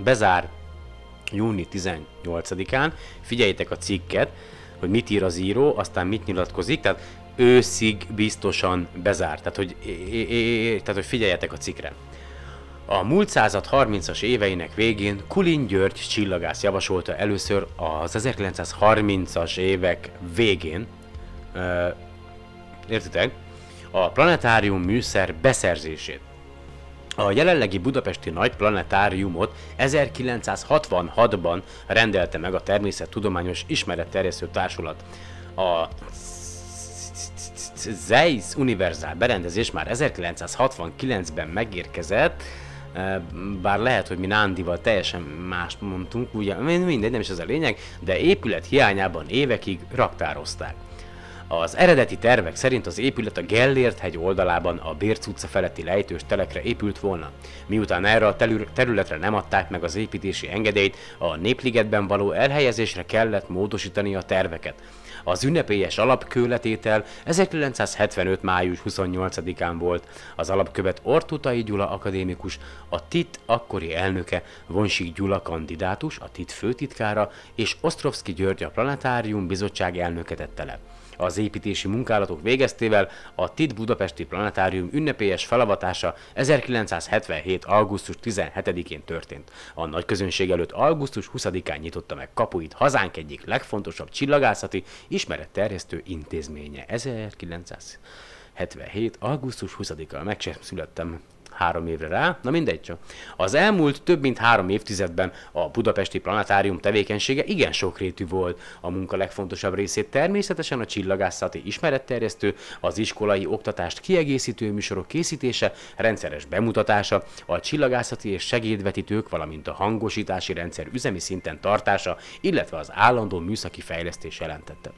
bezár júni 18-án, figyeljétek a cikket, hogy mit ír az író, aztán mit nyilatkozik, tehát őszig biztosan bezárt, tehát hogy, tehát, hogy figyeljetek a cikkre. A múlt század 30-as éveinek végén Kulin György csillagász javasolta először az 1930-as évek végén, ö, értitek, a planetárium műszer beszerzését. A jelenlegi budapesti nagy planetáriumot 1966-ban rendelte meg a Természettudományos Ismeretterjesztő Társulat. A Zeiss Universal berendezés már 1969-ben megérkezett, eh, bár lehet, hogy mi Nándival teljesen mást mondtunk, ugye mindegy, nem is ez a lényeg, de épület hiányában évekig raktározták. Az eredeti tervek szerint az épület a Gellért hegy oldalában a Bérc utca feletti lejtős telekre épült volna. Miután erre a területre nem adták meg az építési engedélyt, a Népligetben való elhelyezésre kellett módosítani a terveket. Az ünnepélyes alapkőletétel 1975. május 28-án volt. Az alapkövet Ortutai Gyula akadémikus, a TIT akkori elnöke, Vonsik Gyula kandidátus, a TIT főtitkára, és Ostrovski György a Planetárium bizottság elnöke tette le. Az építési munkálatok végeztével a TIT Budapesti Planetárium ünnepélyes felavatása 1977. augusztus 17-én történt. A nagy közönség előtt augusztus 20-án nyitotta meg kapuit hazánk egyik legfontosabb csillagászati ismeretterjesztő intézménye. 1977. augusztus 20-a meg sem születtem három évre rá, na mindegy csak. Az elmúlt több mint három évtizedben a budapesti planetárium tevékenysége igen sokrétű volt. A munka legfontosabb részét természetesen a csillagászati ismeretterjesztő, az iskolai oktatást kiegészítő műsorok készítése, rendszeres bemutatása, a csillagászati és segédvetítők, valamint a hangosítási rendszer üzemi szinten tartása, illetve az állandó műszaki fejlesztés jelentette.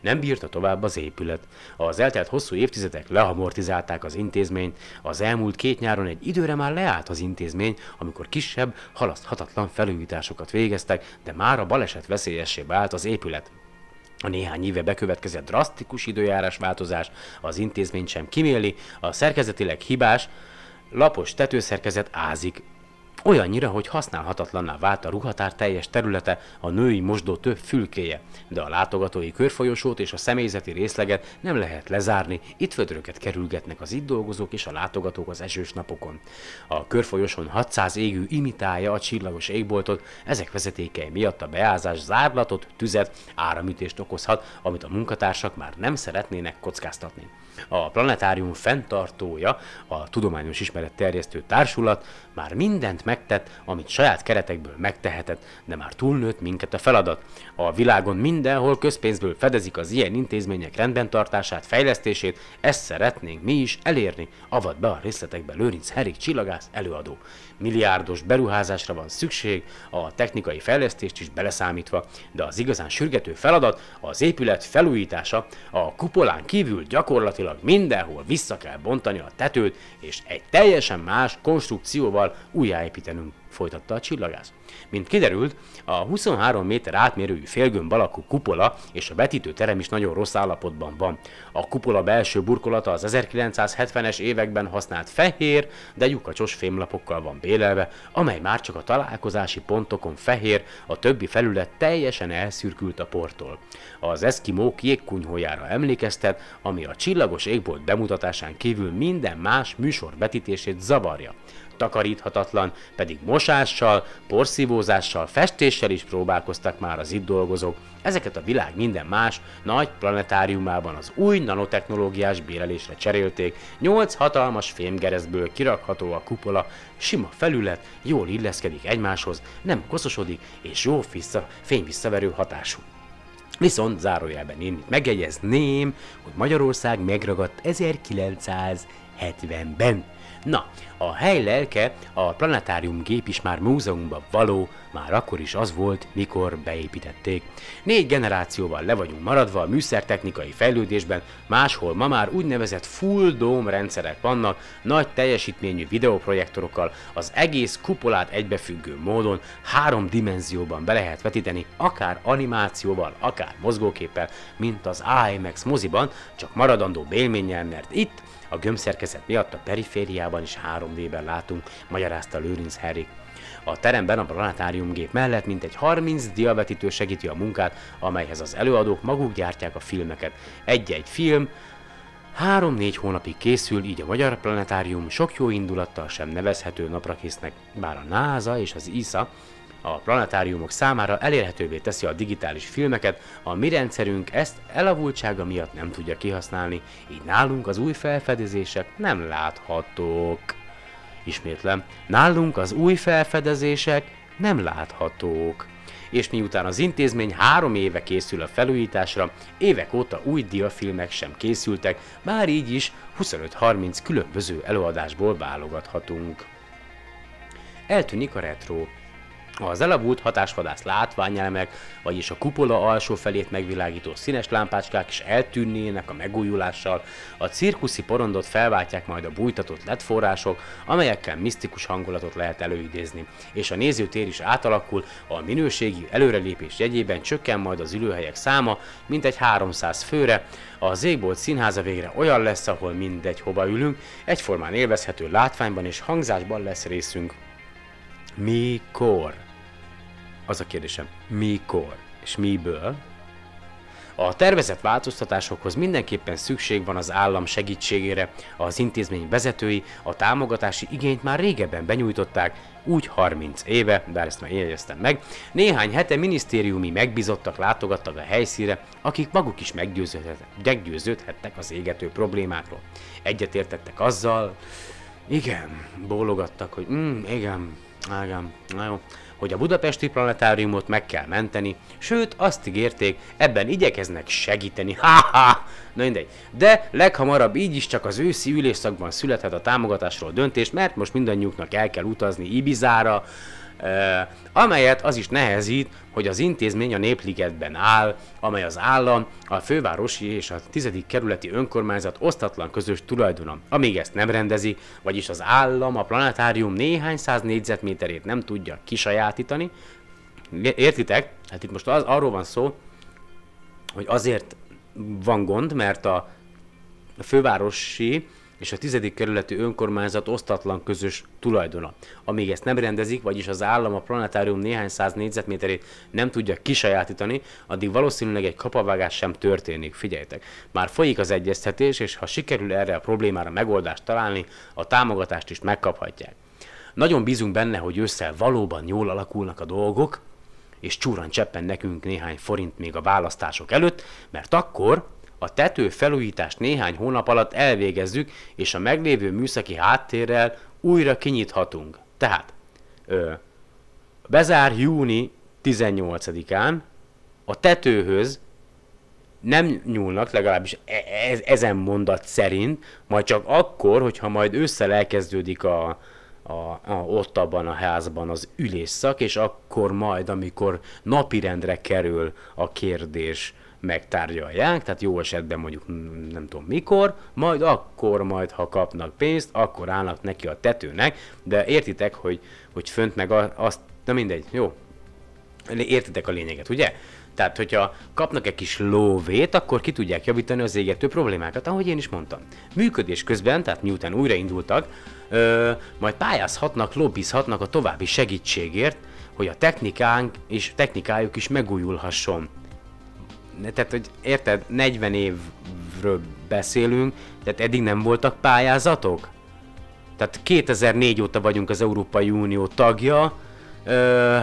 Nem bírta tovább az épület. Az eltelt hosszú évtizedek leamortizálták az intézményt, az elmúlt két nyáron egy időre már leállt az intézmény, amikor kisebb, halaszthatatlan felújításokat végeztek, de már a baleset veszélyessé vált az épület. A néhány éve bekövetkezett drasztikus időjárás változás az intézmény sem kiméli, a szerkezetileg hibás, lapos tetőszerkezet ázik, Olyannyira, hogy használhatatlanná vált a ruhatár teljes területe, a női mosdó több fülkéje, de a látogatói körfolyosót és a személyzeti részleget nem lehet lezárni, itt födröket kerülgetnek az itt dolgozók és a látogatók az esős napokon. A körfolyoson 600 égő imitálja a csillagos égboltot, ezek vezetékei miatt a beázás zárlatot, tüzet, áramütést okozhat, amit a munkatársak már nem szeretnének kockáztatni. A planetárium fenntartója, a Tudományos Ismeret Terjesztő Társulat már mindent megtett, amit saját keretekből megtehetett, de már túlnőtt minket a feladat. A világon mindenhol közpénzből fedezik az ilyen intézmények rendben tartását, fejlesztését, ezt szeretnénk mi is elérni, avat be a részletekbe Lőrinc Herik csillagász előadó. Milliárdos beruházásra van szükség, a technikai fejlesztést is beleszámítva, de az igazán sürgető feladat az épület felújítása, a kupolán kívül gyakorlatilag mindenhol vissza kell bontani a tetőt, és egy teljesen más konstrukcióval újjáépítenünk folytatta a csillagász. Mint kiderült, a 23 méter átmérőjű félgömb alakú kupola és a betítő terem is nagyon rossz állapotban van. A kupola belső burkolata az 1970-es években használt fehér, de lyukacsos fémlapokkal van bélelve, amely már csak a találkozási pontokon fehér, a többi felület teljesen elszürkült a portól. Az Eskimó jégkunyhójára emlékeztet, ami a csillagos égbolt bemutatásán kívül minden más műsor betítését zavarja takaríthatatlan, pedig mosással, porszívózással, festéssel is próbálkoztak már az itt dolgozók. Ezeket a világ minden más nagy planetáriumában az új nanotechnológiás bérelésre cserélték. Nyolc hatalmas fémgerezből kirakható a kupola, sima felület, jól illeszkedik egymáshoz, nem koszosodik és jó vissza, fényvisszaverő hatású. Viszont zárójelben én megjegyezném, hogy Magyarország megragadt 1970-ben. Na, a hely lelke, a planetárium gép is már múzeumban való, már akkor is az volt, mikor beépítették. Négy generációval le vagyunk maradva a műszertechnikai fejlődésben, máshol ma már úgynevezett full dome rendszerek vannak, nagy teljesítményű videoprojektorokkal, az egész kupolát egybefüggő módon három dimenzióban be lehet vetíteni, akár animációval, akár mozgóképpel, mint az IMAX moziban, csak maradandó bélménnyel, mert itt a gömbszerkezet miatt a perifériában is 3D-ben látunk, magyarázta Lőrinc Herrik. A teremben a planetáriumgép mellett mintegy 30 diavetítő segíti a munkát, amelyhez az előadók maguk gyártják a filmeket. Egy-egy film 3-4 hónapig készül, így a Magyar Planetárium sok jó indulattal sem nevezhető naprakésznek, bár a NASA és az ISA a planetáriumok számára elérhetővé teszi a digitális filmeket, a mi rendszerünk ezt elavultsága miatt nem tudja kihasználni, így nálunk az új felfedezések nem láthatók. Ismétlem, nálunk az új felfedezések nem láthatók. És miután az intézmény három éve készül a felújításra, évek óta új diafilmek sem készültek, már így is 25-30 különböző előadásból válogathatunk. Eltűnik a retro, az elavult hatásvadász látványelemek, vagyis a kupola alsó felét megvilágító színes lámpácskák is eltűnnének a megújulással, a cirkuszi porondot felváltják majd a bújtatott LED források, amelyekkel misztikus hangulatot lehet előidézni, és a nézőtér is átalakul, a minőségi előrelépés jegyében csökken majd az ülőhelyek száma, mint egy 300 főre, a Zégbolt színháza végre olyan lesz, ahol mindegy hova ülünk, egyformán élvezhető látványban és hangzásban lesz részünk. Mikor? Az a kérdésem, mikor és miből? A tervezett változtatásokhoz mindenképpen szükség van az állam segítségére, az intézmény vezetői a támogatási igényt már régebben benyújtották, úgy 30 éve, bár ezt már jegyeztem meg, néhány hete minisztériumi megbizottak látogattak a helyszíre, akik maguk is meggyőződhettek az égető problémákról. Egyetértettek azzal, igen, bólogattak, hogy mm, igen, igen, na jó, hogy a budapesti planetáriumot meg kell menteni, sőt azt ígérték, ebben igyekeznek segíteni, ha-ha! Na mindegy. De leghamarabb így is csak az őszi ülésszakban születhet a támogatásról döntés, mert most mindannyiuknak el kell utazni Ibizára, amelyet az is nehezít, hogy az intézmény a Népligetben áll, amely az állam, a fővárosi és a tizedik kerületi önkormányzat osztatlan közös tulajdona. Amíg ezt nem rendezi, vagyis az állam a planetárium néhány száz négyzetméterét nem tudja kisajátítani, értitek? Hát itt most az, arról van szó, hogy azért van gond, mert a fővárosi és a tizedik kerületi önkormányzat osztatlan közös tulajdona. Amíg ezt nem rendezik, vagyis az állam a planetárium néhány száz négyzetméterét nem tudja kisajátítani, addig valószínűleg egy kapavágás sem történik. Figyeljetek, már folyik az egyeztetés, és ha sikerül erre a problémára megoldást találni, a támogatást is megkaphatják. Nagyon bízunk benne, hogy ősszel valóban jól alakulnak a dolgok, és csúran cseppen nekünk néhány forint még a választások előtt, mert akkor a tető felújítást néhány hónap alatt elvégezzük, és a meglévő műszaki háttérrel újra kinyithatunk. Tehát, ö, bezár júni 18-án, a tetőhöz nem nyúlnak, legalábbis e- e- ezen mondat szerint, majd csak akkor, hogyha majd ősszel elkezdődik a, a, a, ott abban a házban az ülésszak, és akkor majd, amikor napirendre kerül a kérdés, megtárgyalják, tehát jó esetben mondjuk nem tudom mikor, majd akkor majd, ha kapnak pénzt, akkor állnak neki a tetőnek, de értitek, hogy, hogy fönt meg azt, na mindegy, jó, értitek a lényeget, ugye? Tehát, hogyha kapnak egy kis lóvét, akkor ki tudják javítani az égető problémákat, ahogy én is mondtam. Működés közben, tehát miután újraindultak, ö, majd pályázhatnak, lobbizhatnak a további segítségért, hogy a technikánk és technikájuk is megújulhasson tehát, hogy érted, 40 évről beszélünk, tehát eddig nem voltak pályázatok? Tehát 2004 óta vagyunk az Európai Unió tagja. Ö,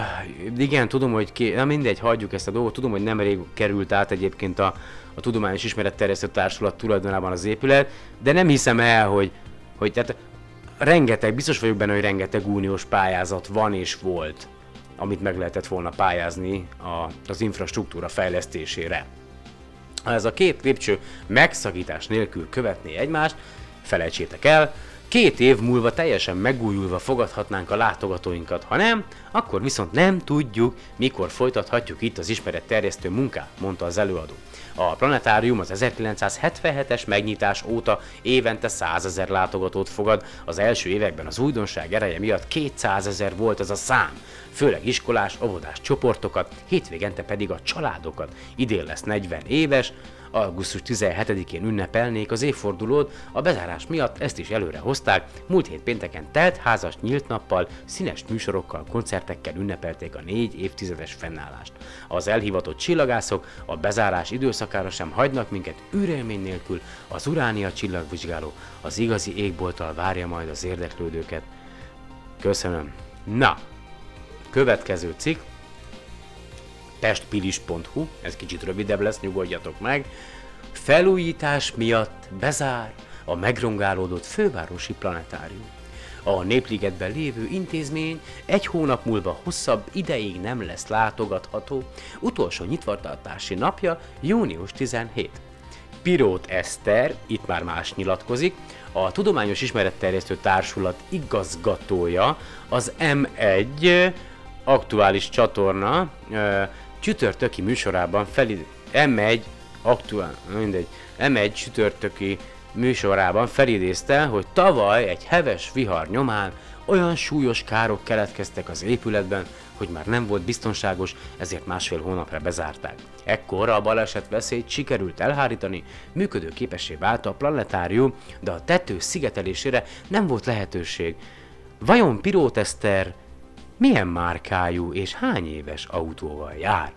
igen, tudom, hogy ké... Na mindegy, hagyjuk ezt a dolgot. Tudom, hogy nem rég került át egyébként a, a Tudományos Ismeretterjesztő Társulat tulajdonában az épület, de nem hiszem el, hogy, hogy tehát rengeteg, biztos vagyok benne, hogy rengeteg uniós pályázat van és volt, amit meg lehetett volna pályázni a, az infrastruktúra fejlesztésére. Ha ez a két lépcső megszakítás nélkül követné egymást, felejtsétek el, két év múlva teljesen megújulva fogadhatnánk a látogatóinkat, ha nem, akkor viszont nem tudjuk, mikor folytathatjuk itt az ismeretterjesztő munkát, mondta az előadó. A planetárium az 1977-es megnyitás óta évente 100 ezer látogatót fogad, az első években az újdonság ereje miatt 200 ezer volt ez a szám, főleg iskolás, óvodás csoportokat, hétvégente pedig a családokat. Idén lesz 40 éves, augusztus 17-én ünnepelnék az évfordulót, a bezárás miatt ezt is előre hozták, múlt hét pénteken telt házas nyílt nappal, színes műsorokkal, koncertekkel ünnepelték a négy évtizedes fennállást. Az elhivatott csillagászok a bezárás időszakára sem hagynak minket űrélmény nélkül, az Uránia csillagvizsgáló az igazi égbolttal várja majd az érdeklődőket. Köszönöm. Na, következő cikk, testpilis.hu, ez kicsit rövidebb lesz, nyugodjatok meg. Felújítás miatt bezár a megrongálódott fővárosi planetárium. A Népligetben lévő intézmény egy hónap múlva hosszabb ideig nem lesz látogatható, utolsó nyitvatartási napja június 17. Pirót Eszter, itt már más nyilatkozik, a Tudományos Ismeretterjesztő Társulat igazgatója, az M1 aktuális csatorna csütörtöki műsorában felid... M1 aktuál, mindegy, M1 csütörtöki műsorában felidézte, hogy tavaly egy heves vihar nyomán olyan súlyos károk keletkeztek az épületben, hogy már nem volt biztonságos, ezért másfél hónapra bezárták. Ekkor a baleset veszélyt sikerült elhárítani, működőképessé vált a planetárium, de a tető szigetelésére nem volt lehetőség. Vajon Pirótester milyen márkájú és hány éves autóval jár?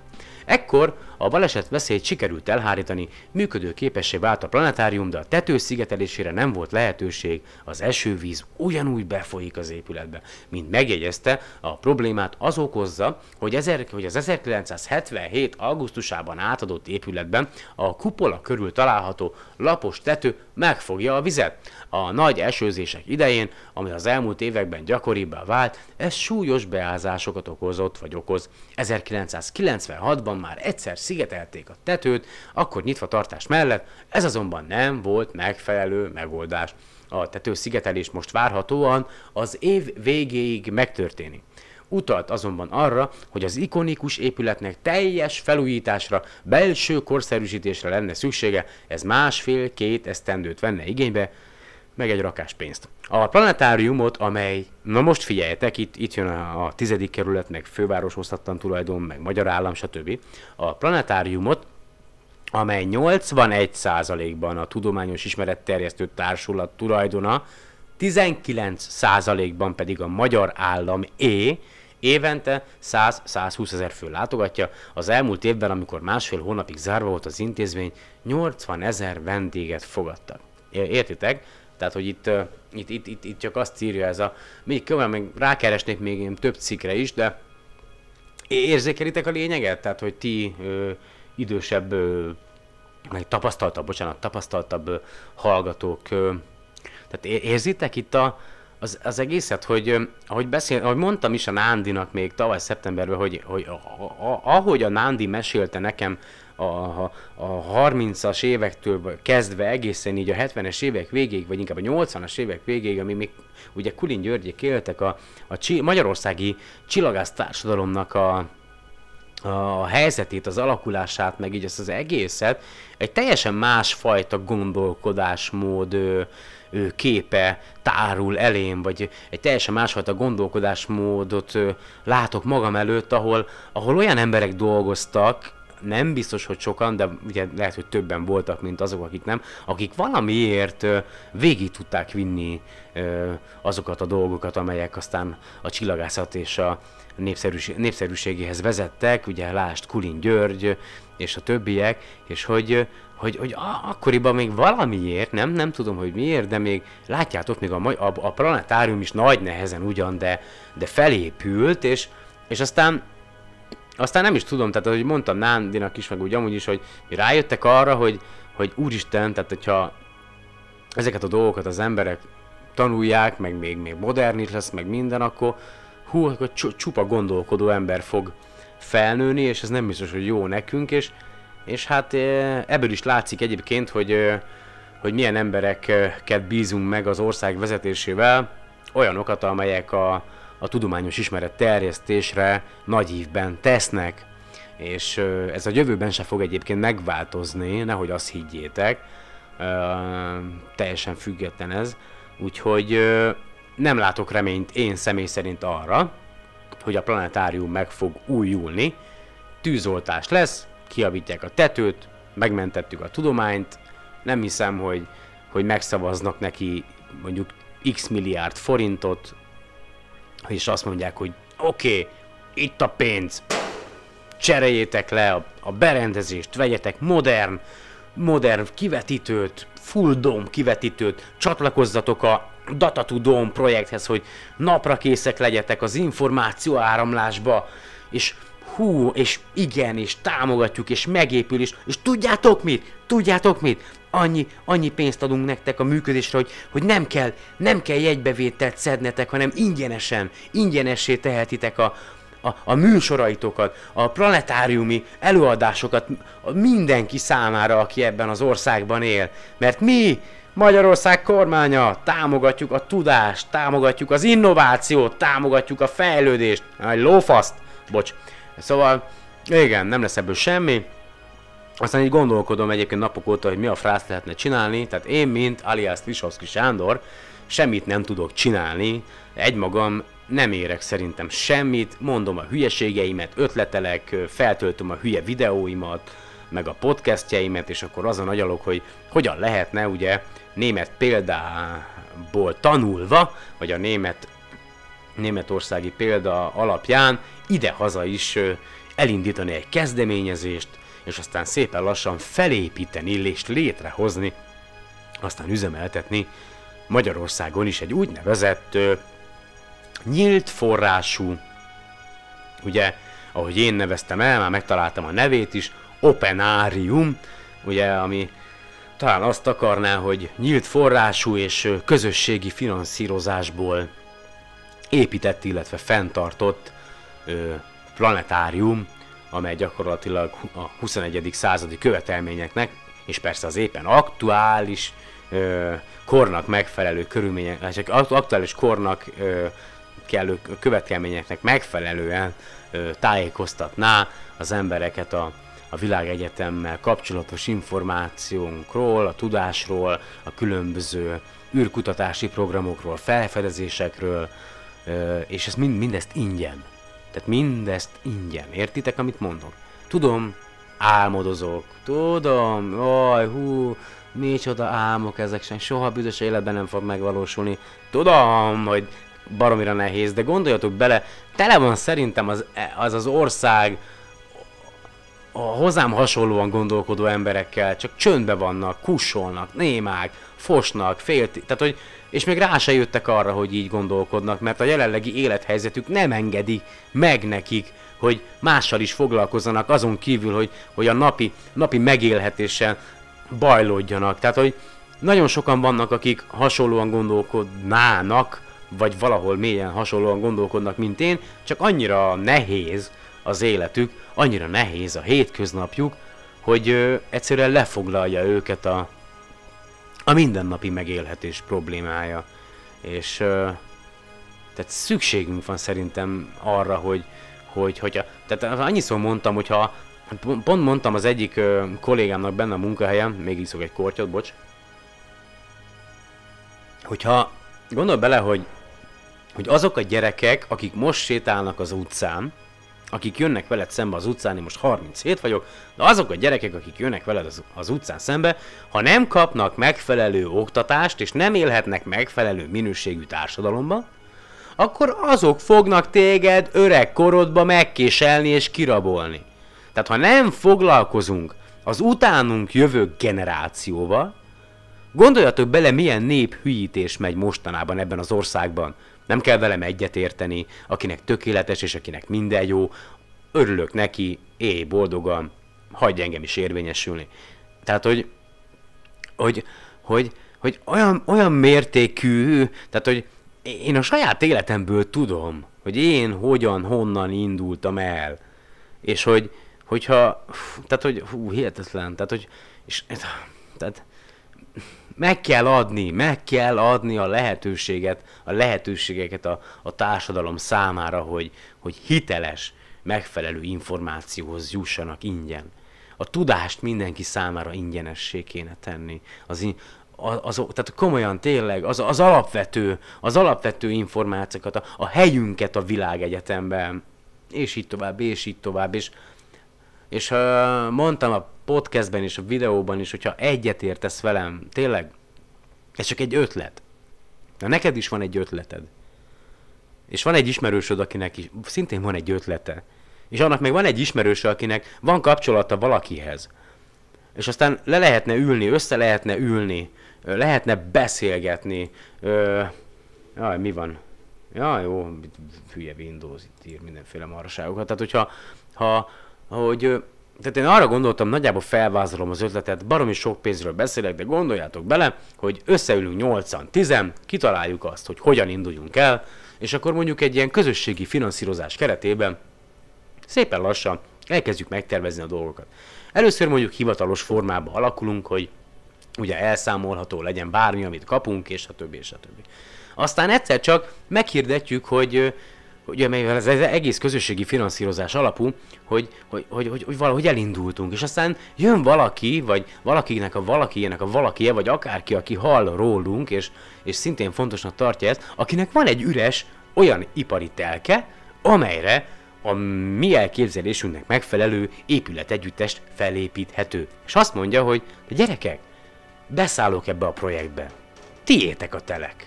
Ekkor a baleset veszélyt sikerült elhárítani, működő képessé vált a planetárium, de a tető szigetelésére nem volt lehetőség, az esővíz ugyanúgy befolyik az épületbe. Mint megjegyezte, a problémát az okozza, hogy, ezer, hogy az 1977. augusztusában átadott épületben a kupola körül található lapos tető megfogja a vizet. A nagy esőzések idején, ami az elmúlt években gyakoribbá vált, ez súlyos beázásokat okozott vagy okoz. 1996-ban már egyszer szigetelték a tetőt, akkor nyitva tartás mellett, ez azonban nem volt megfelelő megoldás. A tető szigetelés most várhatóan az év végéig megtörténik. Utalt azonban arra, hogy az ikonikus épületnek teljes felújításra, belső korszerűsítésre lenne szüksége, ez másfél-két esztendőt venne igénybe, meg egy rakás pénzt. A planetáriumot, amely, na most figyeljetek, itt, itt jön a, a tizedik kerület, meg főváros osztatlan tulajdon, meg magyar állam, stb. A planetáriumot, amely 81%-ban a Tudományos Ismeretterjesztő Társulat tulajdona, 19%-ban pedig a magyar állam é, Évente 100-120 ezer fő látogatja, az elmúlt évben, amikor másfél hónapig zárva volt az intézmény, 80 ezer vendéget fogadtak. Értitek? Tehát, hogy itt, itt, itt, itt, itt csak azt írja ez a... Még követ, még rákeresnék még én több cikkre is, de érzékelitek a lényeget? Tehát, hogy ti ö, idősebb, ö, meg tapasztaltabb, bocsánat, tapasztaltabb ö, hallgatók, ö, tehát érzitek itt a, az, az egészet, hogy ahogy, beszél, ahogy mondtam is a Nándinak még tavaly szeptemberben, hogy, hogy ahogy a Nándi mesélte nekem a, a, a 30-as évektől kezdve egészen így a 70-es évek végéig, vagy inkább a 80-as évek végéig, ami még ugye Kulin Györgyék éltek a, a csi, magyarországi csillagász társadalomnak a, a helyzetét, az alakulását, meg így ezt az egészet, egy teljesen másfajta gondolkodásmód ö, ö, képe tárul elém, vagy egy teljesen másfajta gondolkodásmódot ö, látok magam előtt, ahol, ahol olyan emberek dolgoztak, nem biztos, hogy sokan, de ugye lehet, hogy többen voltak, mint azok, akik nem, akik valamiért végig tudták vinni azokat a dolgokat, amelyek aztán a csillagászat és a népszerűség, népszerűségéhez vezettek, ugye lást Kulin György és a többiek, és hogy, hogy, hogy akkoriban még valamiért, nem, nem tudom, hogy miért, de még látjátok, még a, a, a planetárium is nagy nehezen ugyan, de, de felépült, és, és aztán aztán nem is tudom, tehát ahogy mondtam Nándinak is, meg úgy amúgy is, hogy mi rájöttek arra, hogy, hogy úristen, tehát hogyha ezeket a dolgokat az emberek tanulják, meg még, még modern is lesz, meg minden, akkor hú, akkor csu- csupa gondolkodó ember fog felnőni, és ez nem biztos, hogy jó nekünk, és, és hát eh, ebből is látszik egyébként, hogy, eh, hogy milyen embereket bízunk meg az ország vezetésével, olyanokat, amelyek a, a tudományos ismeret terjesztésre nagy ívben tesznek, és ez a jövőben se fog egyébként megváltozni, nehogy azt higgyétek, teljesen független ez, úgyhogy nem látok reményt én személy szerint arra, hogy a planetárium meg fog újulni, tűzoltás lesz, kiavítják a tetőt, megmentettük a tudományt, nem hiszem, hogy, hogy megszavaznak neki mondjuk x milliárd forintot, és azt mondják, hogy oké, okay, itt a pénz, cseréljétek le a, a berendezést, vegyetek modern, modern kivetítőt, full dome kivetítőt, csatlakozzatok a Data Dome projekthez, hogy napra készek legyetek az információ áramlásba, és hú, és igen, és támogatjuk, és megépül, és, és tudjátok mit? Tudjátok mit? Annyi, annyi pénzt adunk nektek a működésre, hogy, hogy nem kell, nem kell jegybevételt szednetek, hanem ingyenesen, ingyenessé tehetitek a, a, a műsoraitokat, a planetáriumi előadásokat mindenki számára, aki ebben az országban él. Mert mi, Magyarország kormánya, támogatjuk a tudást, támogatjuk az innovációt, támogatjuk a fejlődést. Egy lófaszt, bocs. Szóval, igen, nem lesz ebből semmi. Aztán így gondolkodom egyébként napok óta, hogy mi a frász lehetne csinálni, tehát én, mint alias Lisowski Sándor, semmit nem tudok csinálni, egymagam nem érek szerintem semmit, mondom a hülyeségeimet, ötletelek, feltöltöm a hülye videóimat, meg a podcastjeimet, és akkor azon agyalok, hogy hogyan lehetne ugye német példából tanulva, vagy a német németországi példa alapján ide-haza is elindítani egy kezdeményezést, és aztán szépen lassan felépíteni és létrehozni, aztán üzemeltetni Magyarországon is egy úgynevezett ö, nyílt forrású, ugye, ahogy én neveztem el, már megtaláltam a nevét is, Openárium, ugye, ami talán azt akarná, hogy nyílt forrású és közösségi finanszírozásból épített, illetve fenntartott ö, planetárium, amely gyakorlatilag a 21. századi követelményeknek, és persze az éppen aktuális ö, kornak megfelelő körülmények, hát csak akt- aktuális kornak ö, kellő követelményeknek megfelelően ö, tájékoztatná az embereket a, a világegyetemmel kapcsolatos információnkról, a tudásról, a különböző űrkutatási programokról, felfedezésekről, ö, és ez mind, mindezt ingyen. Tehát mindezt ingyen. Értitek, amit mondok? Tudom, álmodozok. Tudom, oj, hú, micsoda álmok ezek sem, soha büdös életben nem fog megvalósulni. Tudom, hogy baromira nehéz, de gondoljatok bele, tele van szerintem az az, az ország a hozzám hasonlóan gondolkodó emberekkel, csak csöndbe vannak, kussolnak, némák, fosnak, félti, tehát hogy, és még rá se jöttek arra, hogy így gondolkodnak, mert a jelenlegi élethelyzetük nem engedi meg nekik, hogy mással is foglalkozzanak, azon kívül, hogy, hogy a napi, napi megélhetéssel bajlódjanak. Tehát, hogy nagyon sokan vannak, akik hasonlóan gondolkodnának, vagy valahol mélyen hasonlóan gondolkodnak, mint én, csak annyira nehéz az életük, annyira nehéz a hétköznapjuk, hogy ö, egyszerűen lefoglalja őket a, a mindennapi megélhetés problémája. És tehát szükségünk van szerintem arra, hogy, hogy hogyha, tehát annyiszor mondtam, hogyha, pont mondtam az egyik kollégámnak benne a munkahelyen, még iszok egy kortyot, bocs, hogyha gondol bele, hogy, hogy azok a gyerekek, akik most sétálnak az utcán, akik jönnek veled szembe az utcán, én most 37 vagyok, de azok a gyerekek, akik jönnek veled az, az utcán szembe, ha nem kapnak megfelelő oktatást, és nem élhetnek megfelelő minőségű társadalomban, akkor azok fognak téged öreg korodba megkéselni és kirabolni. Tehát ha nem foglalkozunk az utánunk jövő generációval, gondoljatok bele, milyen néphülyítés megy mostanában ebben az országban. Nem kell velem egyetérteni, akinek tökéletes és akinek minden jó, örülök neki, éj boldogan, hagyj engem is érvényesülni. Tehát, hogy, hogy, hogy, hogy olyan, olyan mértékű, tehát, hogy én a saját életemből tudom, hogy én hogyan, honnan indultam el. És hogy, hogyha, tehát, hogy hú, hihetetlen, tehát, hogy, és, tehát, meg kell adni, meg kell adni a lehetőséget, a lehetőségeket a, a társadalom számára, hogy, hogy hiteles, megfelelő információhoz jussanak ingyen. A tudást mindenki számára ingyenessé kéne tenni. Az, az, tehát komolyan tényleg az, az alapvető, az alapvető információkat, a, a helyünket a világegyetemben, és így tovább, és így tovább, és, és mondtam a podcastben és a videóban is, hogyha egyetértesz velem, tényleg, ez csak egy ötlet. Na neked is van egy ötleted. És van egy ismerősöd, akinek is, szintén van egy ötlete. És annak még van egy ismerőse, akinek van kapcsolata valakihez. És aztán le lehetne ülni, össze lehetne ülni, lehetne beszélgetni. Ö, jaj, mi van? Ja, jó, hülye Windows itt ír mindenféle marságokat. Tehát, hogyha, ha, hogy, tehát én arra gondoltam, nagyjából felvázolom az ötletet, baromi sok pénzről beszélek, de gondoljátok bele, hogy összeülünk 8-10, kitaláljuk azt, hogy hogyan induljunk el, és akkor mondjuk egy ilyen közösségi finanszírozás keretében szépen lassan elkezdjük megtervezni a dolgokat. Először mondjuk hivatalos formában alakulunk, hogy ugye elszámolható legyen bármi, amit kapunk, és a többi, és a többi. Aztán egyszer csak meghirdetjük, hogy ugye, mivel ez, ez egész közösségi finanszírozás alapú, hogy, hogy, hogy, hogy, hogy valahogy elindultunk, és aztán jön valaki, vagy valakinek a valakiének a valakie, vagy akárki, aki hall rólunk, és, és szintén fontosnak tartja ezt, akinek van egy üres olyan ipari telke, amelyre a mi elképzelésünknek megfelelő épületegyüttest felépíthető. És azt mondja, hogy gyerekek, beszállok ebbe a projektbe. Tiétek a telek.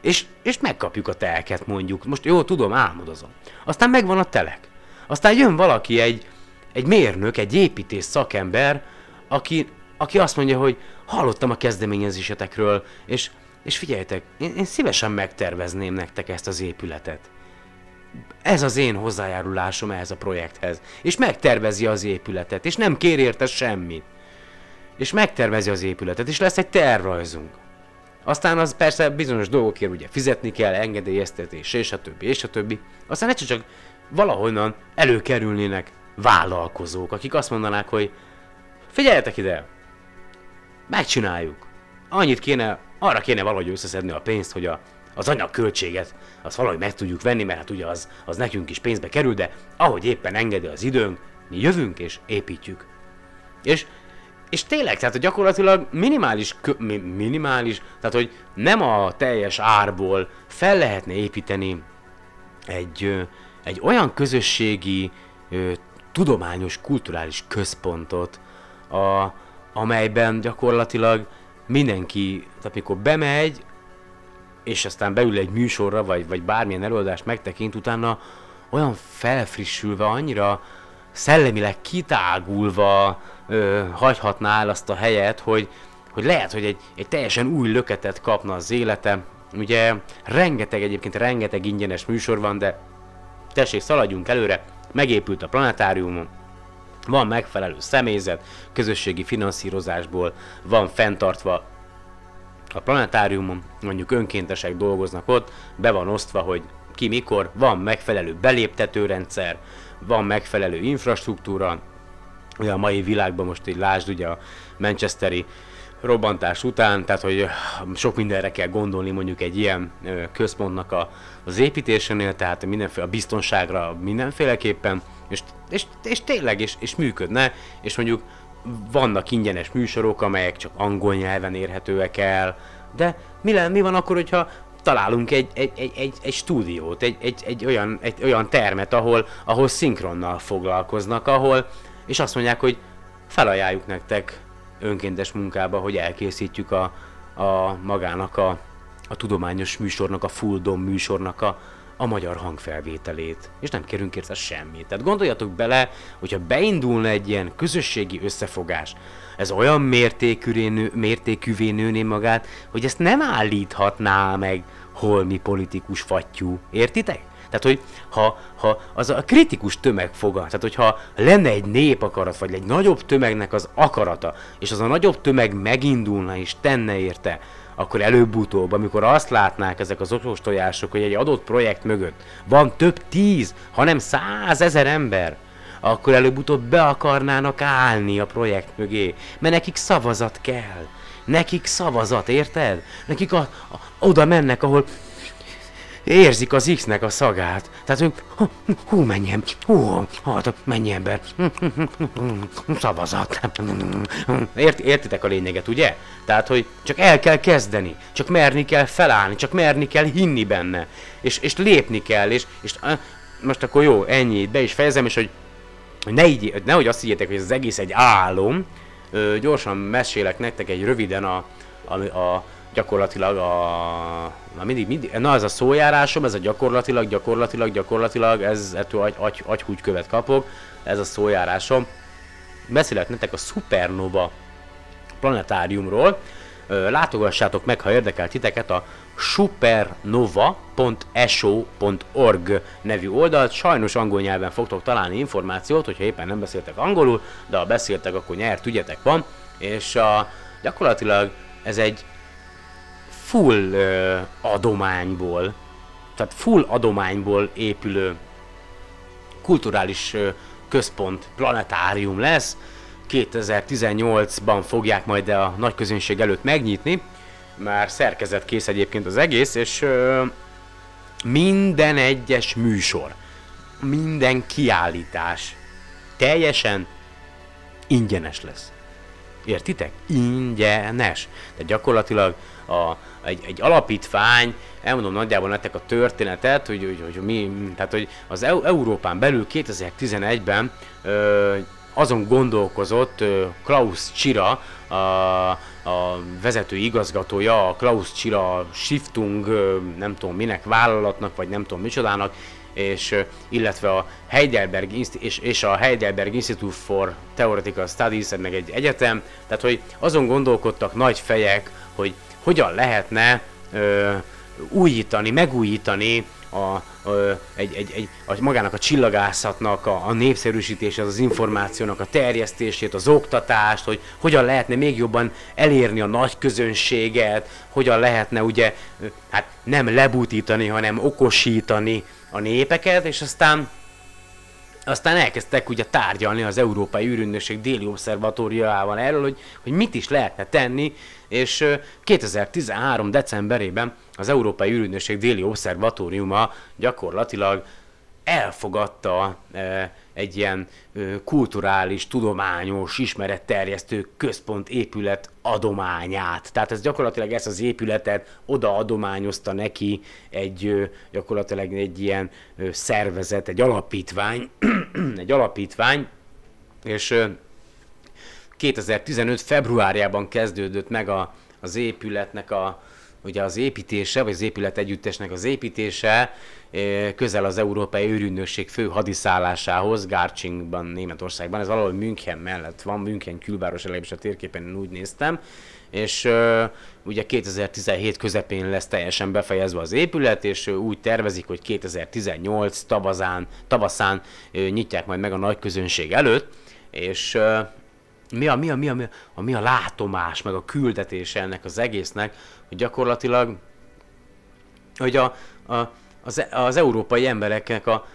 És, és megkapjuk a teleket mondjuk. Most jó, tudom, álmodozom. Aztán megvan a telek. Aztán jön valaki, egy, egy mérnök, egy építész szakember, aki, aki azt mondja, hogy hallottam a kezdeményezésetekről, és, és figyeljetek, én, én szívesen megtervezném nektek ezt az épületet. Ez az én hozzájárulásom ehhez a projekthez. És megtervezi az épületet, és nem kér érte semmit és megtervezi az épületet, és lesz egy tervrajzunk. Aztán az persze bizonyos dolgokért ugye fizetni kell, engedélyeztetés, és a többi, és a többi. Aztán egyszer csak valahonnan előkerülnének vállalkozók, akik azt mondanák, hogy figyeljetek ide, megcsináljuk. Annyit kéne, arra kéne valahogy összeszedni a pénzt, hogy a, az anyagköltséget, azt valahogy meg tudjuk venni, mert hát ugye az, az nekünk is pénzbe kerül, de ahogy éppen engedi az időnk, mi jövünk és építjük. És és tényleg, tehát hogy gyakorlatilag minimális, mi, minimális, tehát hogy nem a teljes árból fel lehetne építeni egy, egy olyan közösségi, tudományos, kulturális központot, a, amelyben gyakorlatilag mindenki, tehát mikor bemegy, és aztán beül egy műsorra, vagy, vagy bármilyen előadást megtekint, utána olyan felfrissülve, annyira szellemileg kitágulva, ö, hagyhatná el azt a helyet, hogy, hogy lehet, hogy egy, egy teljesen új löketet kapna az élete. Ugye rengeteg egyébként, rengeteg ingyenes műsor van, de tessék, szaladjunk előre, megépült a planetárium, van megfelelő személyzet, közösségi finanszírozásból van fenntartva a planetáriumon, mondjuk önkéntesek dolgoznak ott, be van osztva, hogy ki mikor, van megfelelő beléptetőrendszer, van megfelelő infrastruktúra, ugye a mai világban most így lásd ugye a Manchesteri robbantás után, tehát hogy sok mindenre kell gondolni mondjuk egy ilyen központnak a, az építésénél, tehát mindenféle a biztonságra mindenféleképpen, és, és, és tényleg, és, és működne, és mondjuk vannak ingyenes műsorok, amelyek csak angol nyelven érhetőek el, de mi, le, mi van akkor, hogyha találunk egy, egy, egy, egy, egy stúdiót, egy, egy, egy, olyan, egy olyan termet, ahol, ahol szinkronnal foglalkoznak, ahol, és azt mondják, hogy felajánljuk nektek önkéntes munkába, hogy elkészítjük a, a magának a, a tudományos műsornak, a full dom műsornak a, a magyar hangfelvételét, és nem kérünk érte semmit. Tehát gondoljatok bele, hogyha beindulna egy ilyen közösségi összefogás, ez olyan mértékűvé, mértékűvé nőné magát, hogy ezt nem állíthatná meg holmi politikus fattyú. Értitek? Tehát, hogy ha, ha az a kritikus tömeg foga, tehát hogyha lenne egy népakarat, vagy egy nagyobb tömegnek az akarata, és az a nagyobb tömeg megindulna és tenne érte, akkor előbb-utóbb, amikor azt látnák ezek az okos tojások, hogy egy adott projekt mögött van több tíz, hanem százezer ember, akkor előbb-utóbb be akarnának állni a projekt mögé, mert nekik szavazat kell. Nekik szavazat, érted? Nekik a, a, oda mennek, ahol érzik az X-nek a szagát. Tehát ők, hú, menjen, hú, hát mennyi ember, szavazat. Ért, értitek a lényeget, ugye? Tehát, hogy csak el kell kezdeni, csak merni kell felállni, csak merni kell hinni benne, és, és lépni kell, és, és most akkor jó, ennyi, be is fejezem, és hogy hogy ne így, nehogy azt higgyétek, hogy ez az egész egy álom, ö, gyorsan mesélek nektek egy röviden a, a, a gyakorlatilag a... Na mindig, mindig, na ez a szójárásom, ez a gyakorlatilag, gyakorlatilag, gyakorlatilag, ez ettől agy, agy, agy követ kapok, ez a szójárásom. Beszélek nektek a Supernova planetáriumról, látogassátok meg, ha érdekel titeket, a supernova.so.org nevű oldalt. Sajnos angol nyelven fogtok találni információt, hogyha éppen nem beszéltek angolul, de ha beszéltek, akkor nyert ügyetek van. És a, gyakorlatilag ez egy full ö, adományból, tehát full adományból épülő kulturális ö, központ, planetárium lesz. 2018-ban fogják majd a nagy közönség előtt megnyitni. Már szerkezet kész egyébként az egész, és ö, minden egyes műsor, minden kiállítás teljesen ingyenes lesz. Értitek? Ingyenes. Tehát gyakorlatilag a, egy, egy alapítvány, elmondom nagyjából nektek a történetet, hogy, hogy, hogy mi, tehát hogy az EU, Európán belül 2011-ben ö, azon gondolkozott ö, Klaus Csira, a, a vezető igazgatója, a Klaus Csira Shiftung, ö, nem tudom minek vállalatnak, vagy nem tudom micsodának, és illetve a Heidelberg és, és a Heidelberg Institute for Theoretical Studies, meg egy egyetem, tehát hogy azon gondolkodtak nagy fejek, hogy hogyan lehetne ö, újítani, megújítani a, ö, egy, egy, egy, a, magának a csillagászatnak a, a népszerűsítését, az információnak a terjesztését, az oktatást, hogy hogyan lehetne még jobban elérni a nagy közönséget, hogyan lehetne ugye, hát nem lebutítani, hanem okosítani a népeket, és aztán aztán elkezdtek ugye tárgyalni az Európai űrügynökség déli obszervatóriával erről, hogy, hogy mit is lehetne tenni, és 2013. decemberében az Európai űrügynökség déli obszervatóriuma gyakorlatilag elfogadta e, egy ilyen kulturális, tudományos, ismeretterjesztő központ épület adományát. Tehát ez gyakorlatilag ezt az épületet oda adományozta neki egy gyakorlatilag egy ilyen szervezet, egy alapítvány, egy alapítvány, és e, 2015. februárjában kezdődött meg a, az épületnek a, ugye az építése, vagy az épület együttesnek az építése közel az Európai űrügynökség fő hadiszállásához, Garchingban, Németországban. Ez valahol München mellett van, München külváros, legalábbis a térképen én úgy néztem. És ugye 2017 közepén lesz teljesen befejezve az épület, és úgy tervezik, hogy 2018 tavaszán, tavaszán nyitják majd meg a nagy közönség előtt, és mi a, mi a, mi a, mi a, mi a látomás, meg a küldetése ennek az egésznek, hogy gyakorlatilag hogy a, a, az, az európai embereknek a,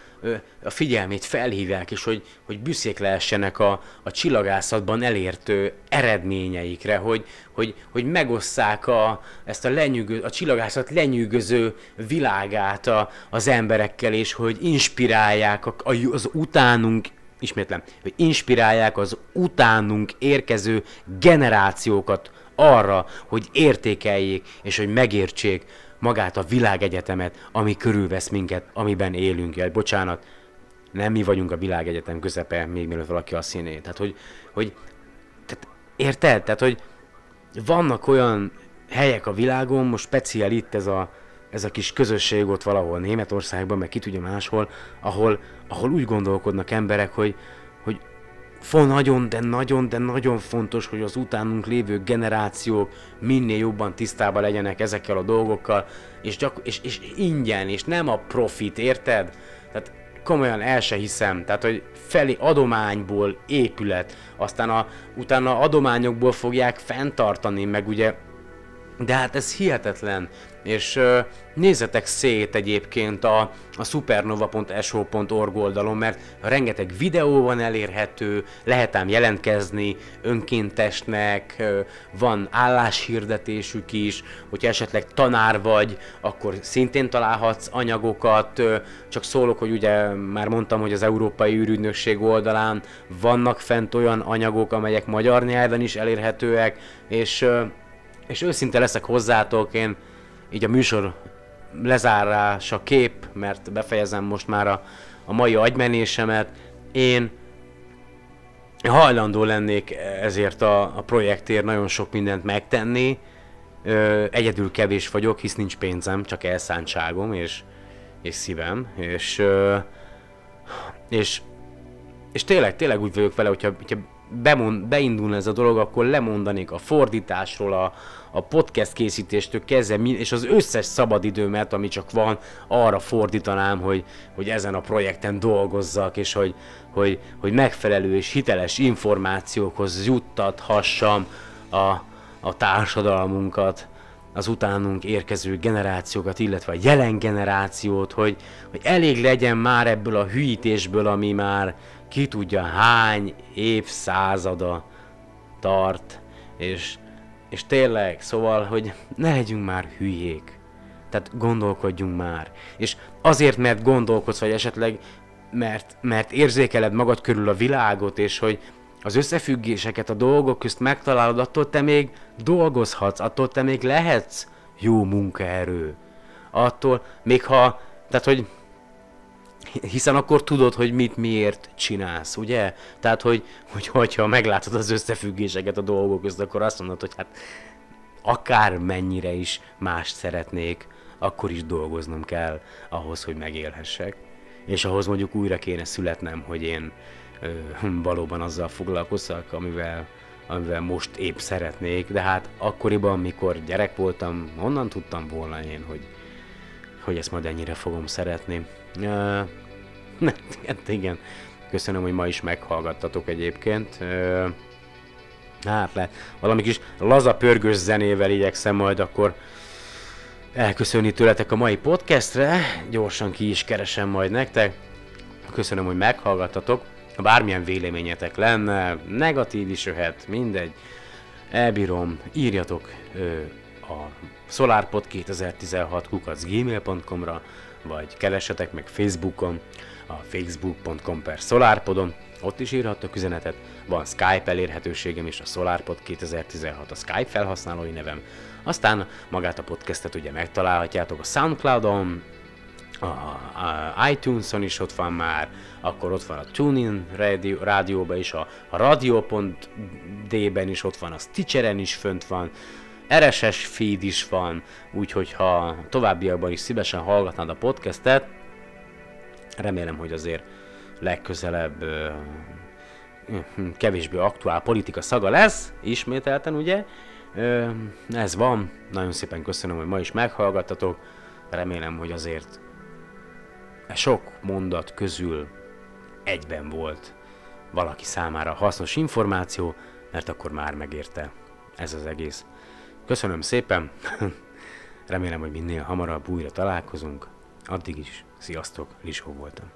a figyelmét felhívják, és hogy, hogy büszék lehessenek a, a csillagászatban elért eredményeikre, hogy, hogy, hogy megosszák a, ezt a, lenyűgö, a csillagászat lenyűgöző világát a, az emberekkel, és hogy inspirálják a, az utánunk ismétlem, hogy inspirálják az utánunk érkező generációkat arra, hogy értékeljék és hogy megértsék magát a világegyetemet, ami körülvesz minket, amiben élünk. Jaj, bocsánat, nem mi vagyunk a világegyetem közepe, még mielőtt valaki a színé. Tehát, hogy, hogy tehát, érted? Tehát, hogy vannak olyan helyek a világon, most speciál itt ez a, ez a kis közösség ott valahol Németországban, meg ki tudja máshol, ahol, ahol úgy gondolkodnak emberek, hogy, hogy fa nagyon, de nagyon, de nagyon fontos, hogy az utánunk lévő generációk minél jobban tisztában legyenek ezekkel a dolgokkal, és, gyak, és, és ingyen, és nem a profit, érted? Tehát komolyan el se hiszem, tehát hogy felé adományból épület, aztán a, utána adományokból fogják fenntartani, meg ugye de hát ez hihetetlen. És nézzetek szét egyébként a, a supernova.so.org oldalon, mert rengeteg videó van elérhető, lehet ám jelentkezni önkéntesnek, van álláshirdetésük is, hogyha esetleg tanár vagy, akkor szintén találhatsz anyagokat, csak szólok, hogy ugye már mondtam, hogy az Európai űrügynökség oldalán vannak fent olyan anyagok, amelyek magyar nyelven is elérhetőek, és és őszinte leszek hozzátok, én így a műsor lezárása kép, mert befejezem most már a, a mai agymenésemet, én hajlandó lennék ezért a, a projektért nagyon sok mindent megtenni, Ö, egyedül kevés vagyok, hisz nincs pénzem, csak elszántságom és, és szívem, és, ö, és, és tényleg, tényleg úgy vagyok vele, hogyha, hogyha bemond, beindulna ez a dolog, akkor lemondanék a fordításról, a, a podcast készítéstől kezdve, és az összes szabadidőmet, ami csak van, arra fordítanám, hogy, hogy ezen a projekten dolgozzak, és hogy, hogy, hogy megfelelő és hiteles információkhoz juttathassam a, a társadalmunkat, az utánunk érkező generációkat, illetve a jelen generációt, hogy, hogy elég legyen már ebből a hűítésből, ami már ki tudja hány évszázada tart, és, és tényleg, szóval, hogy ne legyünk már hülyék. Tehát gondolkodjunk már. És azért, mert gondolkodsz, vagy esetleg mert, mert érzékeled magad körül a világot, és hogy az összefüggéseket a dolgok közt megtalálod, attól te még dolgozhatsz, attól te még lehetsz jó munkaerő. Attól, még ha, tehát hogy hiszen akkor tudod, hogy mit miért csinálsz, ugye? Tehát, hogy, hogy hogyha meglátod az összefüggéseket a dolgok között, akkor azt mondod, hogy hát akár mennyire is más szeretnék, akkor is dolgoznom kell ahhoz, hogy megélhessek. És ahhoz mondjuk újra kéne születnem, hogy én ö, valóban azzal foglalkozzak, amivel, amivel most épp szeretnék, de hát akkoriban, mikor gyerek voltam, honnan tudtam volna én, hogy, hogy ezt majd ennyire fogom szeretni. Uh, igen, köszönöm, hogy ma is meghallgattatok egyébként. Uh, hát le, valami kis laza pörgős zenével igyekszem majd akkor elköszönni tőletek a mai podcastre. Gyorsan ki is keresem majd nektek. Köszönöm, hogy meghallgattatok. Bármilyen véleményetek lenne, negatív is jöhet, mindegy. Elbírom, írjatok a SolarPod 2016 kukacgmail.com-ra, vagy keressetek meg Facebookon, a facebook.com per SolarPodon, ott is írhattok üzenetet, van Skype elérhetőségem is, a SolarPod 2016 a Skype felhasználói nevem, aztán magát a podcastet ugye megtalálhatjátok a Soundcloudon, a, a iTunes-on is ott van már, akkor ott van a TuneIn rádió, rádióban is, a, a radio.d-ben is ott van, a Stitcheren is fönt van, RSS feed is van, úgyhogy ha továbbiakban is szívesen hallgatnád a podcastet, remélem, hogy azért legközelebb ö, kevésbé aktuál politika szaga lesz, ismételten ugye. Ö, ez van, nagyon szépen köszönöm, hogy ma is meghallgattatok, remélem, hogy azért e sok mondat közül egyben volt valaki számára hasznos információ, mert akkor már megérte ez az egész. Köszönöm szépen, remélem, hogy minél hamarabb újra találkozunk. Addig is, sziasztok, Lisó voltam.